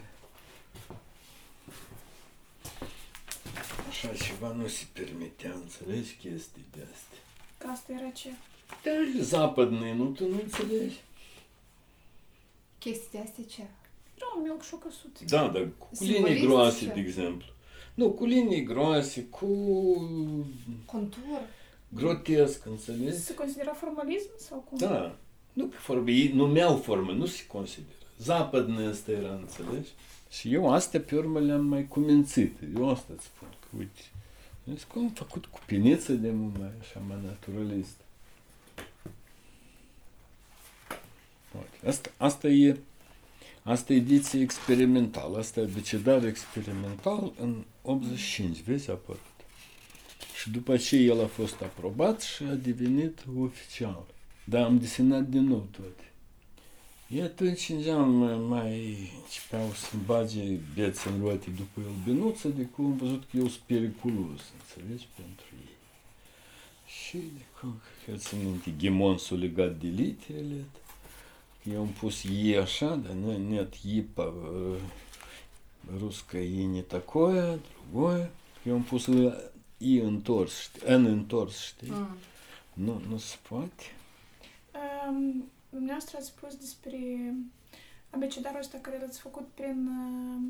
[SPEAKER 2] așa ceva nu se permitea, înțelegi chestii de astea.
[SPEAKER 3] Că asta era ce?
[SPEAKER 2] Dar западные, nu tu nu înțelegi?
[SPEAKER 1] Chestii de astea ce?
[SPEAKER 3] Da, milk și o căsuță.
[SPEAKER 2] Da, dar cu
[SPEAKER 1] Simbolistic
[SPEAKER 2] linii groase,
[SPEAKER 1] ce?
[SPEAKER 2] de exemplu. Nu, cu linii groase, cu
[SPEAKER 1] Contur?
[SPEAKER 2] grotesc, înțelegi?
[SPEAKER 3] Se considera formalism sau cum?
[SPEAKER 2] Da. Nu pe formă, ei numeau formă, nu se consideră. Zapadnăstă era, înțelegi? Și eu astea pe urmă le-am mai cumințit. Eu asta îți spun, că uite, deci cum am făcut cu piniță de mult mai așa, mai naturalist. Uite, asta, asta e Asta e ediție experimentală, asta e abecedar experimental în 85, vezi, a apărut. Și după ce el a fost aprobat și a devenit oficial. Dar am desenat din nou toate. E atunci înceam mai, începeau să bage bețe în roate după el binuță, de cum am văzut că eu sunt periculos, înțelegi, pentru ei. Și de cum, că țin minte, ghimonsul legat de literele, eu am pus E așa, dar nu, нет, E по э, русское E не такое, другое. Eu am pus I întors, N întors, știi?
[SPEAKER 1] Mm.
[SPEAKER 2] Nu, nu se poate.
[SPEAKER 3] Um, dumneavoastră ați spus despre abecedarul ăsta care l-ați făcut prin uh,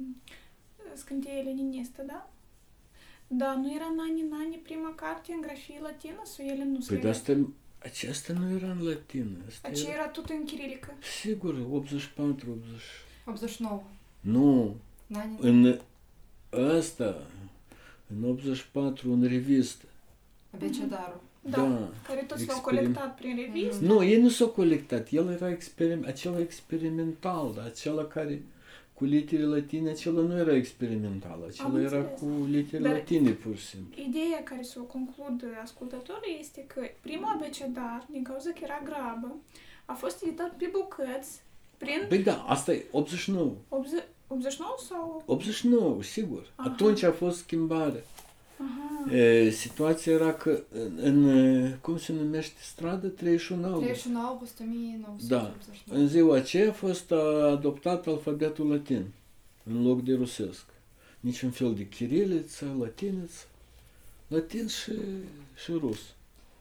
[SPEAKER 3] scânteie leninistă, da? Da, nu era Nani Nani prima carte în grafie latină sau ele nu
[SPEAKER 2] Păi
[SPEAKER 3] scrie?
[SPEAKER 2] de asta, aceasta nu era în latină. Asta
[SPEAKER 3] Aceea
[SPEAKER 2] era,
[SPEAKER 3] era tot în chirilică.
[SPEAKER 2] sigur, 84, 80.
[SPEAKER 1] 89.
[SPEAKER 2] Nu,
[SPEAKER 1] Nani?
[SPEAKER 2] în ăsta, în 84, în revistă.
[SPEAKER 1] Abecedarul.
[SPEAKER 3] Da,
[SPEAKER 2] Da,
[SPEAKER 3] care toți l-au
[SPEAKER 2] experim-
[SPEAKER 3] colectat prin revistă.
[SPEAKER 2] Nu, ei nu s-au colectat. El era experim- acela experimental, dar acela care cu litere latine, acela nu era experimental, acela
[SPEAKER 3] Am
[SPEAKER 2] era
[SPEAKER 3] înțeles.
[SPEAKER 2] cu litere
[SPEAKER 3] Dar-
[SPEAKER 2] latine pur și simplu.
[SPEAKER 3] Ideea care să o conclud ascultătorul este că primul abecedar, din cauza că era grabă, a fost editat pe bucăți prin
[SPEAKER 2] Păi da, asta e 89.
[SPEAKER 3] 80, 89 sau...
[SPEAKER 2] 89, sigur.
[SPEAKER 3] Aha.
[SPEAKER 2] Atunci a fost schimbare.
[SPEAKER 3] Aha.
[SPEAKER 2] E, situația era că în, în, cum se numește stradă, 31 august.
[SPEAKER 1] 31 august 1989.
[SPEAKER 2] Da. În ziua aceea a fost a, adoptat alfabetul latin în loc de rusesc. Niciun fel de chiriliță, latiniță, latin și, și rus.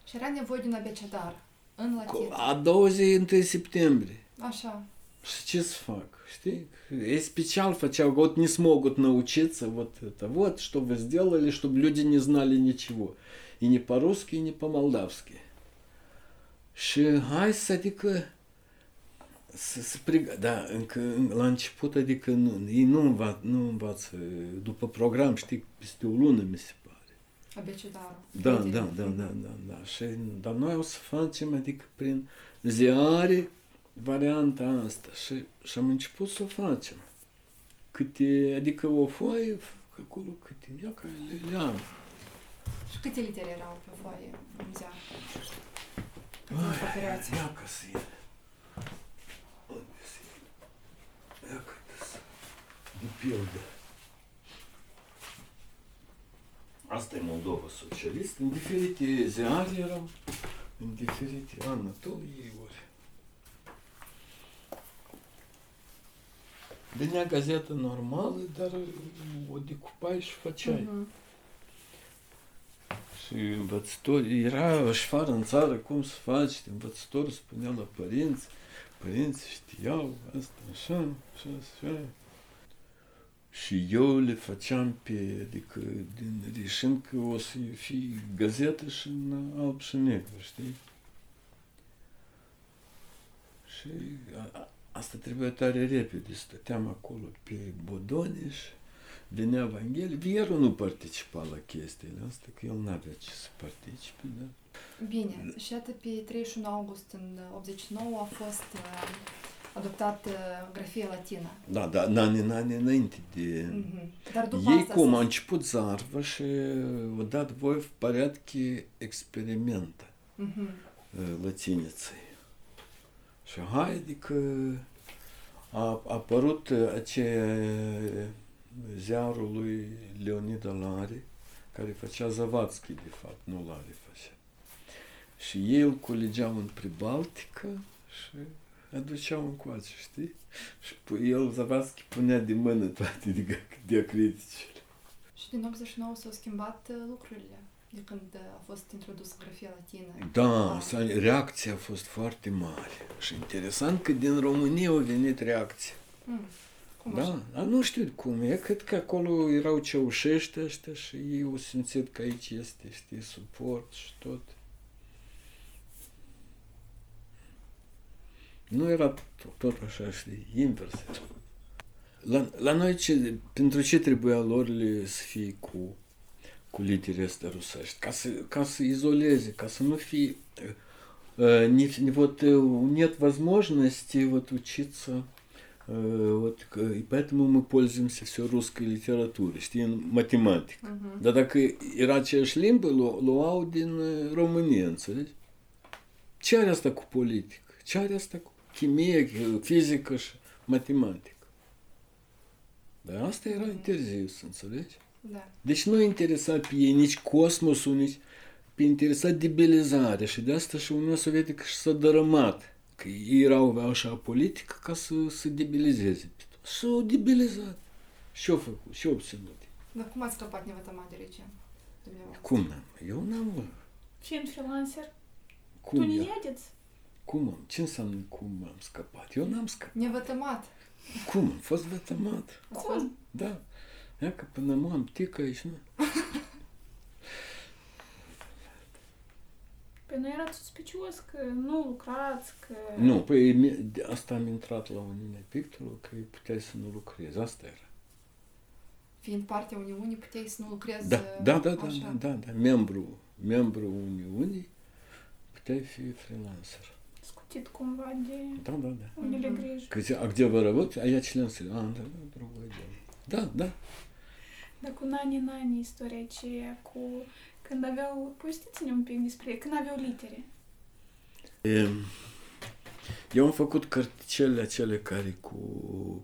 [SPEAKER 1] Și era nevoie de un abecedar în latin.
[SPEAKER 2] A 21 septembrie.
[SPEAKER 1] Așa.
[SPEAKER 2] Și ce să fac? Știi? Ei special фăceau, вот не смогут научиться вот это вот, что вы сделали, чтобы люди не знали ничего. И не по-русски, и не по-молдавски. Și hai să, adică, să, să prig... Da, încă la început, adică nu, ei nu, înva, nu învață după program, știi, peste o lună, mi se pare.
[SPEAKER 1] Abecedarul.
[SPEAKER 2] Da,
[SPEAKER 1] Uite.
[SPEAKER 2] da, da, da, da, da. Și, dar noi o să facem, adică prin ziare, varianta asta. Și, și am început să o facem. Câte, adică o foaie, acolo câte, ia că le, le am.
[SPEAKER 1] Și câte litere erau pe foaie în ziar?
[SPEAKER 2] Ai,
[SPEAKER 1] Pe perioadă.
[SPEAKER 2] Ia că să ele. Unde să ele? Ia că să... De pildă. Asta e Moldova socialist. În diferite ziare erau, în diferite Anatolie, ori. Venea gazetă normală, dar o decupai și făceai.
[SPEAKER 1] Mhm.
[SPEAKER 2] Și învățători, era șfar în țară, cum să faci, învățătorul spunea la părinți, părinții știau asta, așa, așa, așa. Și eu le făceam pe, adică, din, reșind că o să fie gazetă și în alb și negru, știi? Și a, a, asta trebuia tare repede, stăteam acolo pe Bodone și venea Evanghelie. Vierul nu participa la chestiile astea, că el n-avea ce să participe, da?
[SPEAKER 1] Bine, și iată pe 31 august în 89 a fost uh, adoptat uh, grafia latină.
[SPEAKER 2] Da, da, în anii, în anii înainte de...
[SPEAKER 1] Mm-hmm. Dar după
[SPEAKER 2] Ei
[SPEAKER 1] asta
[SPEAKER 2] cum,
[SPEAKER 1] s-a-
[SPEAKER 2] a început zarvă și au dat voi в порядке experimenta
[SPEAKER 1] Mhm.
[SPEAKER 2] lăținiței. Și hai, adică a, a apărut aceea ziarul lui Leonid Lare, care făcea Zavatski, de fapt, nu Lare făcea. Și ei îl culegeau în Pribaltică și aduceau încoace, știi? Și pu- el, Zavatski, punea de mână toate diacriticele.
[SPEAKER 1] Și din 89 s-au schimbat uh, lucrurile de când uh, a fost introdus grafia latină.
[SPEAKER 2] Da,
[SPEAKER 1] Ah.
[SPEAKER 2] s-a- reacția a fost foarte mare. Și interesant că din România a venit reacția.
[SPEAKER 1] Mm. Cum
[SPEAKER 2] Da,
[SPEAKER 1] așa?
[SPEAKER 2] dar nu știu cum e, cred că acolo erau ceaușești ăștia și ei au simțit că aici este, știi, suport și tot. Nu era tot, tot așa, știi, invers. era. La, la noi, ce, pentru ce trebuia lor le să fie cu, cu litere astea rusești? Ca să, ca să izoleze, ca să nu fie... э, Не, вот э, нет возможности вот учиться Э, Вот, и поэтому мы пользуемся все русской литературой.
[SPEAKER 1] Mhm.
[SPEAKER 2] Dar dacă era aceeași limbă, lu- luau din uh, România, înțelegi? Ce are asta cu politică? Ce are asta cu chimie, fizică și matematică? Dar asta era interzis, înțelegi?
[SPEAKER 1] Da.
[SPEAKER 2] Deci nu interesa pe ei nici cosmosul, nici pe interesa debilizarea și de asta și Uniunea Sovietică și s-a dărâmat. Că ei erau așa politică ca să se debilizeze pe tot. Și s-au debilizat. Și-au făcut, și-au obținut.
[SPEAKER 1] Dar cum ați scăpat nevătămat de regim? Dumneavoastră?
[SPEAKER 2] Cum n-am? Eu n-am, mă.
[SPEAKER 3] Fiind freelancer, tu
[SPEAKER 2] Cum
[SPEAKER 3] не
[SPEAKER 2] eu?
[SPEAKER 3] jedeți?
[SPEAKER 2] Cum am? Ce înseamnă cum am scăpat? Eu n-am scăpat.
[SPEAKER 1] Nevătămat.
[SPEAKER 2] Cum? Am fost vătămat.
[SPEAKER 1] Ați fost?
[SPEAKER 3] Cum?
[SPEAKER 2] Da. Ia că până mă am tic aici, nu?
[SPEAKER 3] Păi nu erați suspicios că nu lucrați, că...
[SPEAKER 2] Nu, păi mi- de asta am intrat la Uniunea Pictorului, că puteai să nu lucrezi. Asta era.
[SPEAKER 1] Fiind partea Uniunii, puteai să nu lucrezi
[SPEAKER 2] Da,
[SPEAKER 1] uh,
[SPEAKER 2] da, da, da,
[SPEAKER 1] așa.
[SPEAKER 2] da, da, da. Membru, membru Uniunii, puteai fi freelancer.
[SPEAKER 3] Scutit cumva de
[SPEAKER 2] Da, da, da.
[SPEAKER 3] unele
[SPEAKER 1] Mhm.
[SPEAKER 3] griji.
[SPEAKER 2] Că zi- a где вы работаете? А я член Союза. А, да, да, другое дело. Да, да.
[SPEAKER 3] Dar cu nani nani istoria aceea cu când aveau, povestiți-ne un pic despre când aveau litere.
[SPEAKER 2] E, Eu am făcut cărticele acele care cu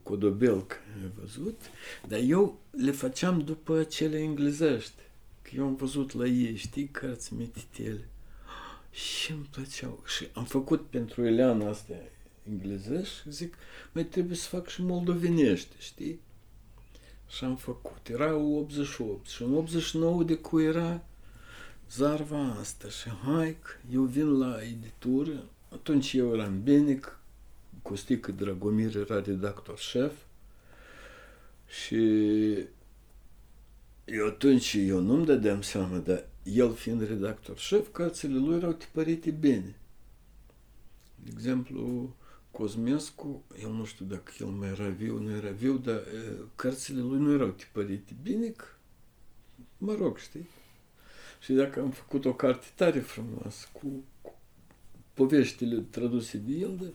[SPEAKER 2] codobelc, ai văzut, dar eu le făceam după cele englezești. Că eu am văzut la ei, știi, cărți mititele. Și îmi plăceau. Și am făcut pentru Eleana astea englezești și zic, mai trebuie să fac și moldovenește, știi? Și am făcut. Era 88 și în 89 de cu era zarva asta și hai, că eu vin la editură, atunci eu eram Benic, Costică Dragomir era redactor șef și eu atunci eu nu-mi dădeam seama, dar el fiind redactor șef, cărțile lui erau tipărite bine. De exemplu, Cosmescu, eu nu știu dacă el mai era viu, nu era viu, dar e, cărțile lui nu erau tipărite bine, că, mă rog, știi? Și dacă am făcut o carte tare frumoasă cu, cu poveștile traduse de el, dar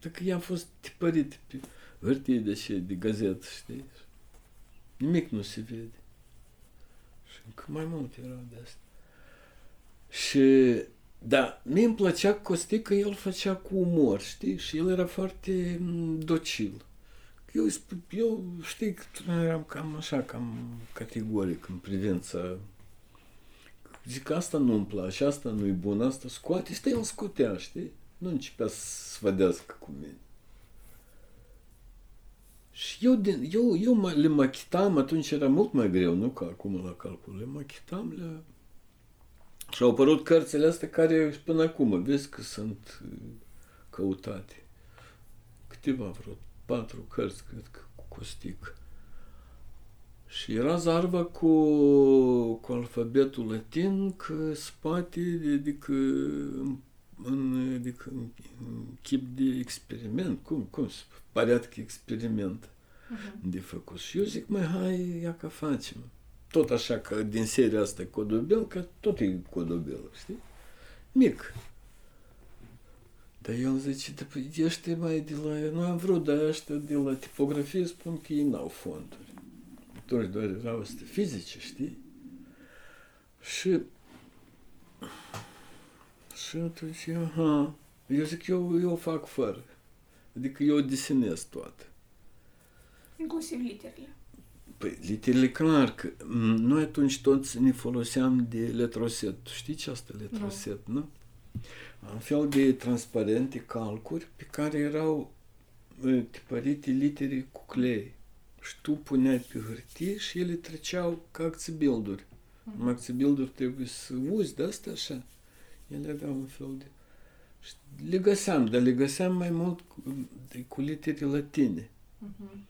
[SPEAKER 2] dacă i-am fost tipărit pe hârtie de ce, de gazetă, știi? Nimic nu se vede. Și încă mai mult erau de asta. Și, da, mie îmi plăcea Costi că el făcea cu umor, știi? Și el era foarte m, docil. Eu, îi sp- eu știi că eram cam așa, cam categoric în privința Zic, asta nu-mi place, asta nu-i bun, asta scoate, stai, el scotea, știi? Nu începea să sfădească cu mine. Și eu, din, eu, eu mă, le machitam, atunci era mult mai greu, nu ca acum la calcul, le machitam, le... Și au apărut cărțile astea care și până acum, vezi că sunt uh, căutate. Câteva, vreo patru cărți, cred că, cu Costic. Și era zarva cu, cu alfabetul latin că spate, adică în, adică în, în chip de experiment, cum, cum se părea că experiment
[SPEAKER 1] Mhm.
[SPEAKER 2] de făcut. Și eu zic, mai hai, ia că facem. Tot așa că din seria asta codobel, că tot e codobel, știi? Mic. Dar el zice, da, păi ăștia mai de la... Nu am vrut, dar ăștia de la tipografie spun că ei n-au fonduri. Toți doar erau astea fizice, știi? Și... Și atunci, aha, eu zic, eu, eu fac fără. Adică eu desenez toate.
[SPEAKER 3] Inclusiv literele.
[SPEAKER 2] Păi, literele clar că m, noi atunci toți ne foloseam de letroset. Știți ce asta letroset, nu? nu? Un fel de transparente calcuri pe care erau e, tipărite litere cu clei. Și tu puneai pe hârtie și ele treceau ca acțibilduri. Mm-hmm. Acțibilduri trebuie să uzi de asta așa. Ele aveau un fel de... Și le găseam, dar le găseam mai mult cu, de, cu litere latine.
[SPEAKER 1] Mhm.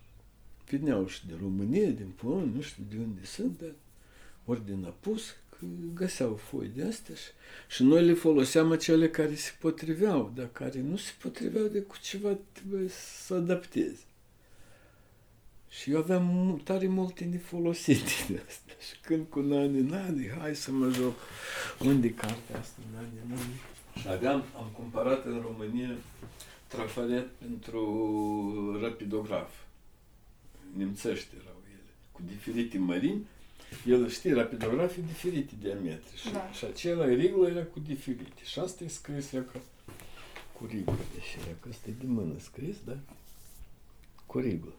[SPEAKER 2] Veneau și de România, din Polonia, nu știu de unde sunt, dar ori din apus, că găseau foi de astea și, și noi le foloseam acele care se potriveau, dar care nu se potriveau de cu ceva trebuie să adaptezi. Și eu aveam mu- tare multe nefolosite de astea. Și când cu Nani, Nani, hai să mă joc. Unde e cartea asta, Nani, Nani? Și aveam, am cumpărat în România trafaret pentru rapidograf. Nemțești erau ele, cu diferite mărimi. El știe, rapidografii diferite diametri. Și,
[SPEAKER 1] Da.
[SPEAKER 2] și acela riglă era cu diferite. Și asta e scris eu ca cu riglă. Deci era că asta e de mână scris, da? Cu riglă.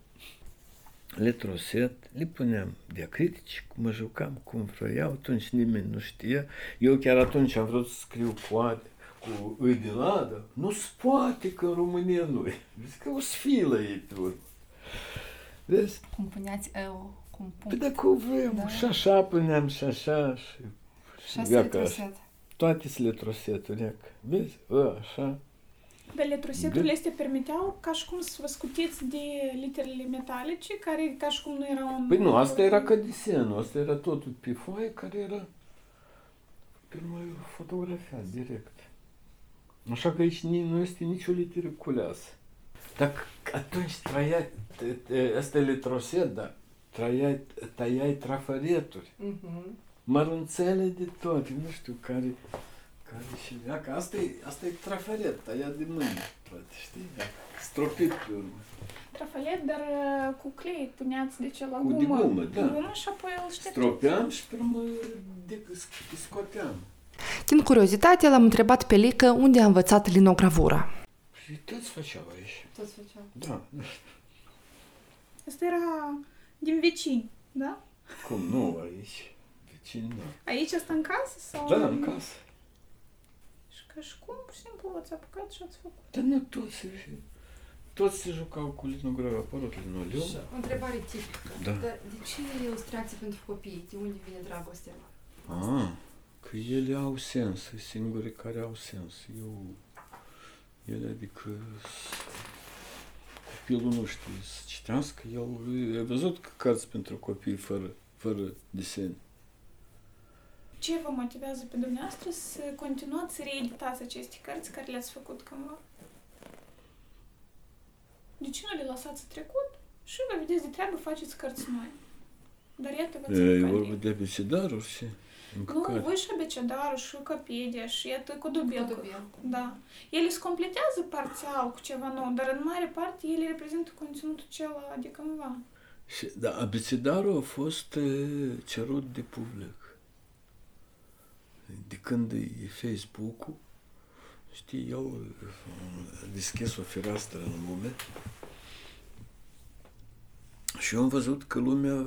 [SPEAKER 2] Letroset, le puneam diacritici, mă jucam cum vroiau, atunci nimeni nu știa. Eu chiar atunci am vrut să scriu cu ade, cu îi din adă. Nu se poate că în România nu e. Zic că o să fie la ei pe urmă. Vezi?
[SPEAKER 1] Cum puneați eu, cum
[SPEAKER 2] Păi
[SPEAKER 1] punct.
[SPEAKER 2] de cum vrem,
[SPEAKER 1] Da.
[SPEAKER 2] și așa puneam, și așa, și...
[SPEAKER 1] Și asta
[SPEAKER 2] ia
[SPEAKER 1] e
[SPEAKER 2] că așa.
[SPEAKER 1] troset.
[SPEAKER 2] Toate sunt letroseturi, ia că, vezi? A, așa.
[SPEAKER 3] Dar letroseturile astea permiteau ca și cum să vă scutiți de literele metalice, care ca și cum nu erau un...
[SPEAKER 2] Păi nu, asta era ca desenul, asta era totul pe foaie care era pe urmă fotografiat direct. Așa că aici ni- nu este nicio literă culeasă. Dacă atunci trăiai, te- te- asta e letroset, dar trăiai, tăiai trafareturi,
[SPEAKER 1] Mhm.
[SPEAKER 2] mărunțele de tot, nu știu, care, care și ia că asta e, asta e trafaret, tăiat de mână, toate, știi? Ia, Stropit pe urmă.
[SPEAKER 3] Trafalet, dar uh, cu clei puneați de ce la
[SPEAKER 2] Cu de
[SPEAKER 3] gumă.
[SPEAKER 2] gumă, da.
[SPEAKER 3] Gumă și apoi îl ștergeți.
[SPEAKER 2] Stropeam și pe urmă de, scoteam.
[SPEAKER 1] Din curiozitate, l-am întrebat pe Lică unde a învățat linogravura.
[SPEAKER 2] Și toți făceau aici.
[SPEAKER 1] Toți făceau.
[SPEAKER 2] Da.
[SPEAKER 3] Asta era din vecini, da?
[SPEAKER 2] Cum nu aici? Vecini, nu.
[SPEAKER 3] Aici asta în casă? Sau
[SPEAKER 2] Da, în casă.
[SPEAKER 3] Și ca și cum, pur și simplu, ați apucat și ați făcut.
[SPEAKER 2] Dar nu toți se toți se jucau cu linograf, a apărut linoleum.
[SPEAKER 1] O întrebare tipică.
[SPEAKER 2] Da.
[SPEAKER 1] Dar de ce ilustrații pentru copii? De unde vine dragostea?
[SPEAKER 2] Ah, că ele au sens, sunt singurii care au sens. Eu, ele, adică, s- copilul nu știe să citească, el, ai văzut că cărți pentru copii fără, fără desen.
[SPEAKER 3] Ce vă motivează pe dumneavoastră să continuați să reeditați aceste cărți care le-ați făcut cândva? De ce nu le lăsați trecut și vă vedeți de treabă, faceți cărți noi? Dar iată, vă
[SPEAKER 2] E
[SPEAKER 3] țin
[SPEAKER 2] vorba de abecedaruri și încă
[SPEAKER 3] Nu,
[SPEAKER 2] care.
[SPEAKER 3] voi și abecedarul, și Wikipedia, și iată Codobel.
[SPEAKER 1] Codobel.
[SPEAKER 3] Da. Ele se completează parțial cu ceva nou, dar în mare parte ele reprezintă conținutul cel de cândva.
[SPEAKER 2] Și, da, abecedarul a fost e, cerut de public. De când e Facebook-ul, știi, el a deschis o fereastră în lume și eu am văzut că lumea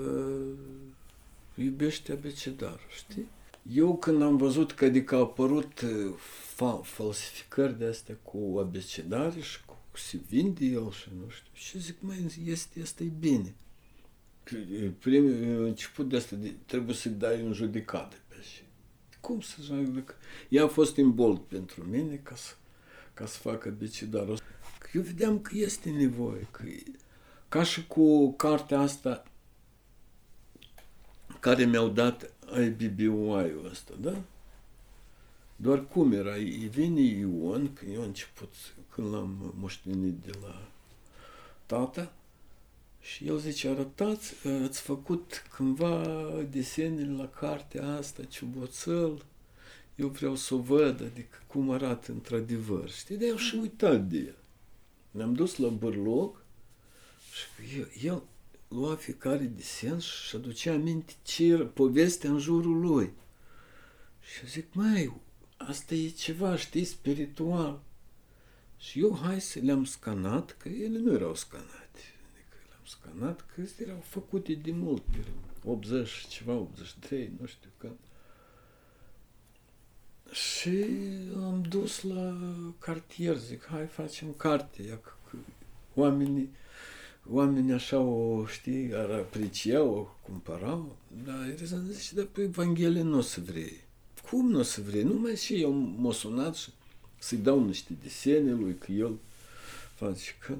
[SPEAKER 2] e, iubește abecedarul, știi? Eu când am văzut că adică au apărut e, fa- falsificări de astea cu abecedare și cu se vinde el și nu știu, și zic, mai este, este bine. Primul început de asta, de, trebuie să-i dai în judecată pe așa. Cum să judec? Ea a fost în bold pentru mine ca să, ca să facă decidarul. Că eu vedeam că este nevoie, că e- ca și cu cartea asta care mi-au dat IBBY-ul ăsta, da? Doar cum era? E vine Ion, că eu am început, când l-am moștenit de la tata, și el zice, arătați, ați făcut cândva desenele la cartea asta, ciuboțel, eu vreau să o văd, adică cum arată într-adevăr. Știi, de eu și uitat de el. Ne-am dus la bărloc și el, el lua fiecare desen și aducea aminte ce era povestea în jurul lui. Și eu zic, mai, asta e ceva, știi, spiritual. Și eu, hai să le-am scanat, că ele nu erau scanate. Adică le-am scanat, că erau făcute de mult, pe 80 ceva, 83, nu știu când. Și am dus la cartier, zic, hai facem carte, ia că, că oamenii, oamenii așa o, știi, ar aprecia, o cumpărau, dar Erezan zice, dar pe Evanghelie nu o să vrei. Cum nu o să vrei? Numai și eu m-a sunat și să-i dau niște desene lui, că el face că,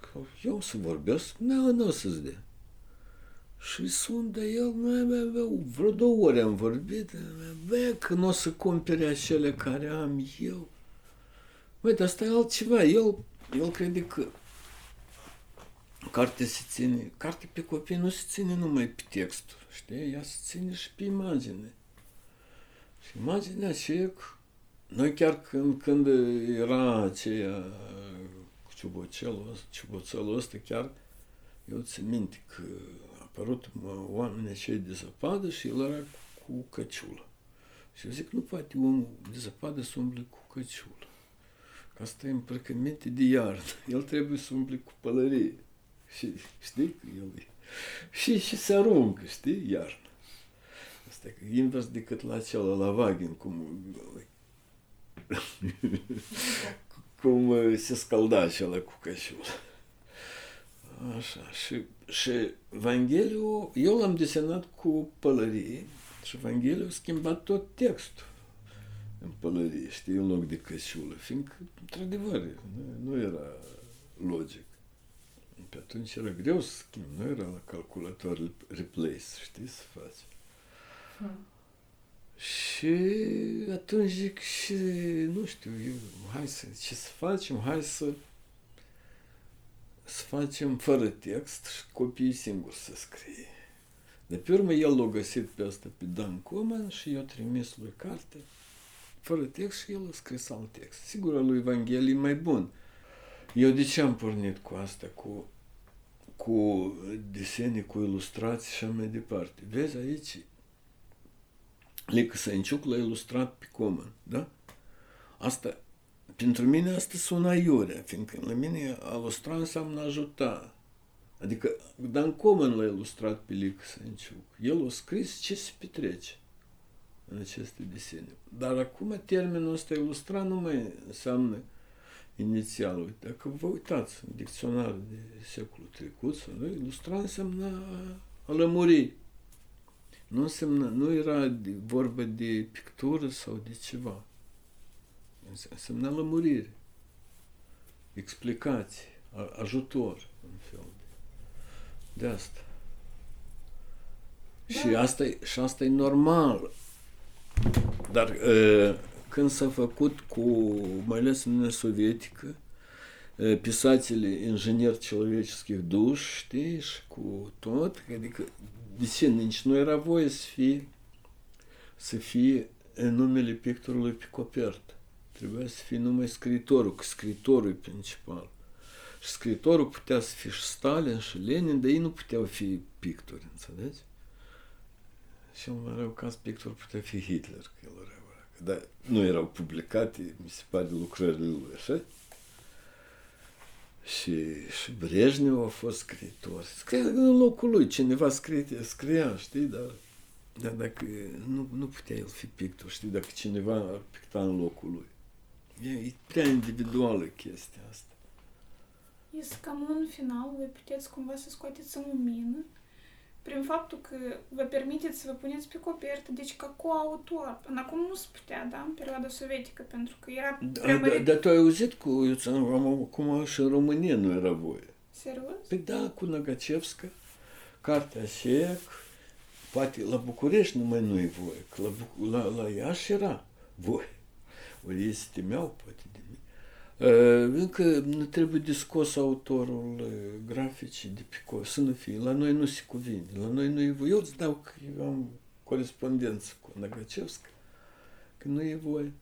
[SPEAKER 2] că eu să vorbesc, nu, nu o să-ți dea. Și sun de el, vreo două ori am vorbit, bă, că nu o să cumpere acele care am eu. Băi, dar asta e altceva. El, el crede că cartea se ține, cartea pe copii nu se ține numai pe textul, știi? Ea se ține și pe imagine. Și imaginea aceea, noi chiar când, când era aceea ciuboțelul, ciuboțelul ăsta, chiar eu țin minte că apărut oamenii acei de zăpadă și el era cu căciulă. Și eu zic, nu poate omul de zăpadă să umble cu căciulă. Că asta e îmbrăcăminte de iarnă. El trebuie să umble cu pălărie. Și știi că el e. Și, și se aruncă, știi, iarnă. Asta e invers decât la acela, la Wagen, cum, cum se scalda acela cu căciulă. Așa, și, și Evangheliul, eu l-am desenat cu pălărie și Evangheliul a schimbat tot textul în pălărie, știi, în loc de căsiulă, fiindcă, într-adevăr, nu, nu era logic. Pe atunci era greu să schimb, nu era la calculator replace, știi, să faci. Hmm. Și atunci zic și, nu știu, eu, hai să, ce să facem, hai să să facem fără text și copiii singuri să scrie. De pe urmă el l-a găsit pe asta pe Dan Coman și i-a trimis lui carte fără text și el a scris alt text. Sigur, lui Evanghelie mai bun. Eu de ce am pornit cu asta, cu, cu desene, cu ilustrații și așa mai departe? Vezi aici, Lică Săinciuc l-a ilustrat pe Coman, da? Asta pentru mine asta sună aiurea, fiindcă la mine a ilustra înseamnă ajuta. Adică Dan Coman l-a ilustrat pe Lic Sănciuc. El a scris ce se petrece în aceste desene. Dar acum termenul ăsta ilustra nu mai înseamnă inițial. Uite, dacă vă uitați în dicționarul de secolul trecut, sau nu, ilustra înseamnă a lămuri. Nu însemna, nu era vorba de pictură sau de ceva însemna lămurire, explicații, ajutor, în fel de, de asta. Da. Și asta, e, și asta e normal. Dar uh, când s-a făcut cu, mai ales în Uniunea Sovietică, писатели инженер человеческих душ, știi, și cu tot, adică de ce nici nu era voie să fie, să fie numele pictorului pe copertă. Trebuia să fie numai scriitorul, că scriitorul e principal. Și scriitorul putea să fie și Stalin și Lenin, dar ei nu puteau fi pictori, înțelegi? Și în mai rău caz pictor putea fi Hitler, că el era dar nu erau publicate, mi se pare, lucrările lui, așa? Și, și Brejnev a fost scriitor. Scria în locul lui, cineva scrie, scria, știi, dar, dar dacă nu, nu putea el fi pictor, știi, dacă cineva ar picta în locul lui. E, e prea individuală chestia asta.
[SPEAKER 3] Este cam în final, voi puteți cumva să scoateți în lumină prin faptul că vă permiteți să vă puneți pe copertă, deci ca coautor. Până acum nu se putea, da, în perioada sovietică, pentru că era
[SPEAKER 2] da, da, Dar tu ai auzit cu, eu cum și în România nu era voie.
[SPEAKER 3] Serios?
[SPEAKER 2] Păi da, cu Năgacevska, cartea aceea, poate la București numai nu e voie, că la, la, la Iași era voie. Ori ei se temeau, poate, de mine. Încă nu trebuie de scos autorul graficii de pe să nu fie. La noi nu se cuvine. La noi nu e... Eu îți dau că eu am corespondență cu Nagacevska. că nu e voie.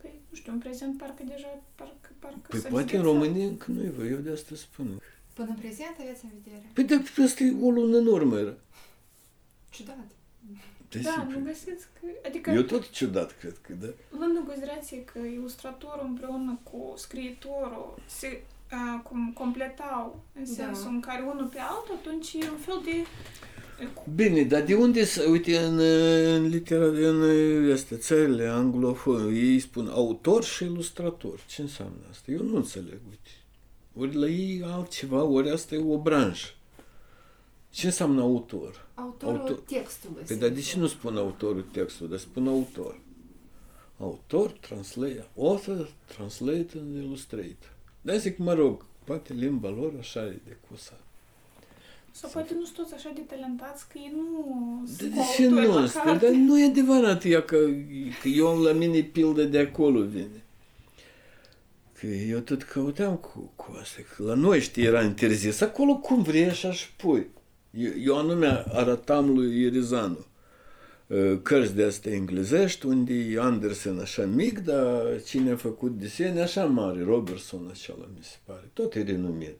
[SPEAKER 3] Păi, nu știu, în prezent parcă deja, parcă, parcă
[SPEAKER 2] Păi
[SPEAKER 3] s-a
[SPEAKER 2] poate în
[SPEAKER 3] înghețat.
[SPEAKER 2] România încă nu e voie, eu de asta spun.
[SPEAKER 1] Până în prezent aveți în vedere?
[SPEAKER 2] Păi de asta e o lună în urmă era.
[SPEAKER 1] Ciudat.
[SPEAKER 2] De
[SPEAKER 3] Da,
[SPEAKER 2] simplu.
[SPEAKER 3] nu găsiți că... Adică,
[SPEAKER 2] Eu tot ciudat, cred că, da.
[SPEAKER 3] luând în considerație că ilustratorul împreună cu scriitorul se a, cum completau în
[SPEAKER 1] Da.
[SPEAKER 3] sensul în care unul pe altul, atunci e un fel de...
[SPEAKER 2] Bine, dar de unde, să, uite, în, în literatură, în astea, țările anglofone, ei spun autor și ilustrator. Ce înseamnă asta? Eu nu înțeleg, uite. Ori la ei altceva, ori asta e o branșă. Ce înseamnă autor?
[SPEAKER 1] Autorul
[SPEAKER 2] Autor-
[SPEAKER 1] textului.
[SPEAKER 2] Păi,
[SPEAKER 1] se
[SPEAKER 2] dar de
[SPEAKER 1] zice.
[SPEAKER 2] ce nu spun autorul textului, dar spun autor? Autor, translate, author, translate and illustrate. Da, zic, mă rog, poate limba lor așa e de cusa.
[SPEAKER 3] Sau poate nu sunt toți așa de talentați că ei nu
[SPEAKER 2] De,
[SPEAKER 3] sunt
[SPEAKER 2] de ce
[SPEAKER 3] autori
[SPEAKER 2] nu
[SPEAKER 3] la
[SPEAKER 2] asta?
[SPEAKER 3] carte.
[SPEAKER 2] Dar nu e adevărat, ea că, că eu la mine pildă de acolo vine. Că eu tot căutam cu, cu asta, că la noi, știi, era interzis. Acolo cum vrei, așa și pui. Eu, eu anume arătam lui Irizanu uh, cărți de astea englezești, unde e Andersen așa mic, dar cine a făcut desene așa mare, Robertson acela, mi se pare. Tot e renumit.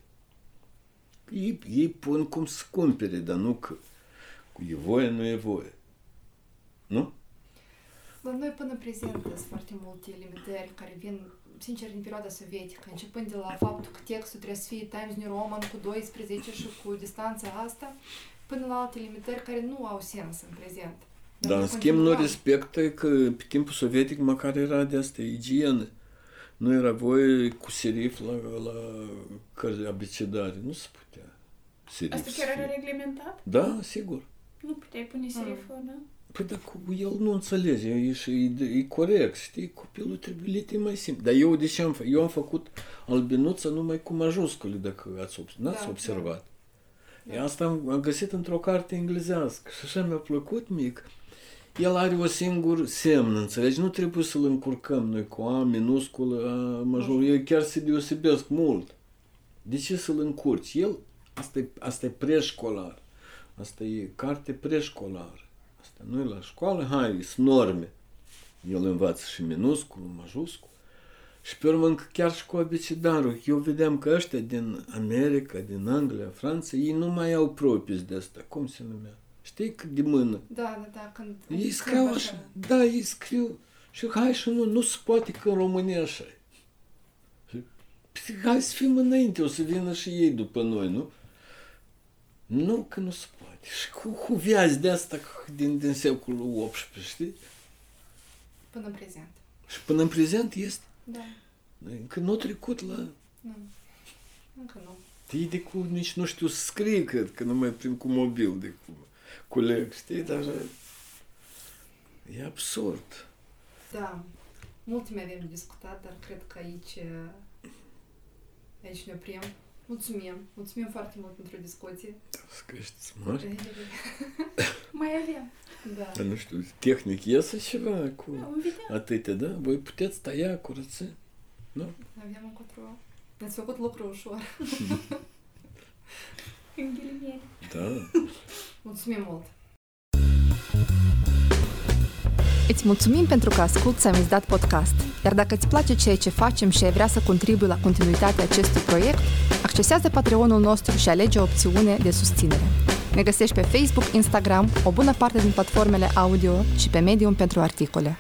[SPEAKER 2] Ei, ei pun cum să cumpere, dar nu că e voie, nu e voie. Nu?
[SPEAKER 1] La noi până în prezent sunt foarte multe limitări care vin, sincer, din perioada sovietică, începând de la faptul că textul trebuie să fie Times New Roman cu 12 și cu distanța asta, până la alte limitări care nu au sens în prezent.
[SPEAKER 2] Dar în
[SPEAKER 1] noi
[SPEAKER 2] schimb nu
[SPEAKER 1] continuăm.
[SPEAKER 2] respectă că pe timpul sovietic măcar era de asta igienă. Nu era voie cu serif la, la cărți abecedare. Nu se putea. Serif
[SPEAKER 3] Asta
[SPEAKER 2] să
[SPEAKER 3] chiar
[SPEAKER 2] fie.
[SPEAKER 3] era reglementat?
[SPEAKER 2] Da, sigur.
[SPEAKER 3] Nu puteai pune seriful, da?
[SPEAKER 2] Păi dar cu el nu înțelege, e, și, e, e corect, știi, copilul trebuie lite mai simplu. Dar eu de ce am făcut? Eu am făcut albinuța numai cu majuscule, dacă ați, obs- n-ați
[SPEAKER 1] Da,
[SPEAKER 2] observat.
[SPEAKER 1] da.
[SPEAKER 2] E asta am, am găsit într-o carte englezească și așa mi-a plăcut mic. El are o singur semn, înțelegi? Nu trebuie să-l încurcăm noi cu A minusculă, A major. Eu chiar se deosebesc mult. De ce să-l încurci? El, asta e, asta e preșcolar. Asta e carte preșcolară. Asta nu e la școală, hai, sunt norme. El învață și minuscul, majuscul. Și pe urmă încă chiar și cu abecedarul. Eu vedeam că ăștia din America, din Anglia, Franța, ei nu mai au propis de asta. Cum se numea? Știi că de mână.
[SPEAKER 1] Da, da, da, când...
[SPEAKER 2] Ei
[SPEAKER 1] când
[SPEAKER 2] scriu așa. Da, ei scriu. Și hai și nu, nu se poate că în România așa e. Și, păi, Hai să fim înainte, o să vină și ei după noi, nu? Nu, că nu se poate. Și cu, cu viazi de asta din, din secolul XVIII, știi?
[SPEAKER 1] Până în prezent.
[SPEAKER 2] Și până în prezent este.
[SPEAKER 1] Da,
[SPEAKER 2] Încă nu a trecut la...
[SPEAKER 1] nu. Încă nu.
[SPEAKER 2] Ei de cu nici nu știu să scrie, cred că nu mai prin cu mobil de cu coleg, știi? Dar e absurd.
[SPEAKER 1] Da, multe mai avem de discutat, dar cred că aici, aici ne oprim. Mulțumim, mulțumim foarte mult pentru discuție.
[SPEAKER 2] Să creșteți mari.
[SPEAKER 3] Mai avem.
[SPEAKER 1] Da.
[SPEAKER 2] Nu știu, tehnic iese ceva cu atâtea, da? Voi puteți tăia, curăța. Nu?
[SPEAKER 1] Avem încotro. Ne-ați făcut lucru ușor.
[SPEAKER 3] În ghilimele.
[SPEAKER 2] Da.
[SPEAKER 1] Mulțumim mult!
[SPEAKER 4] Îți mulțumim pentru că asculti Samizdat Podcast. Iar dacă îți place ceea ce facem și ai vrea să contribui la continuitatea acestui proiect, accesează Patreonul nostru și alege o opțiune de susținere. Ne găsești pe Facebook, Instagram, o bună parte din platformele audio și pe Medium pentru articole.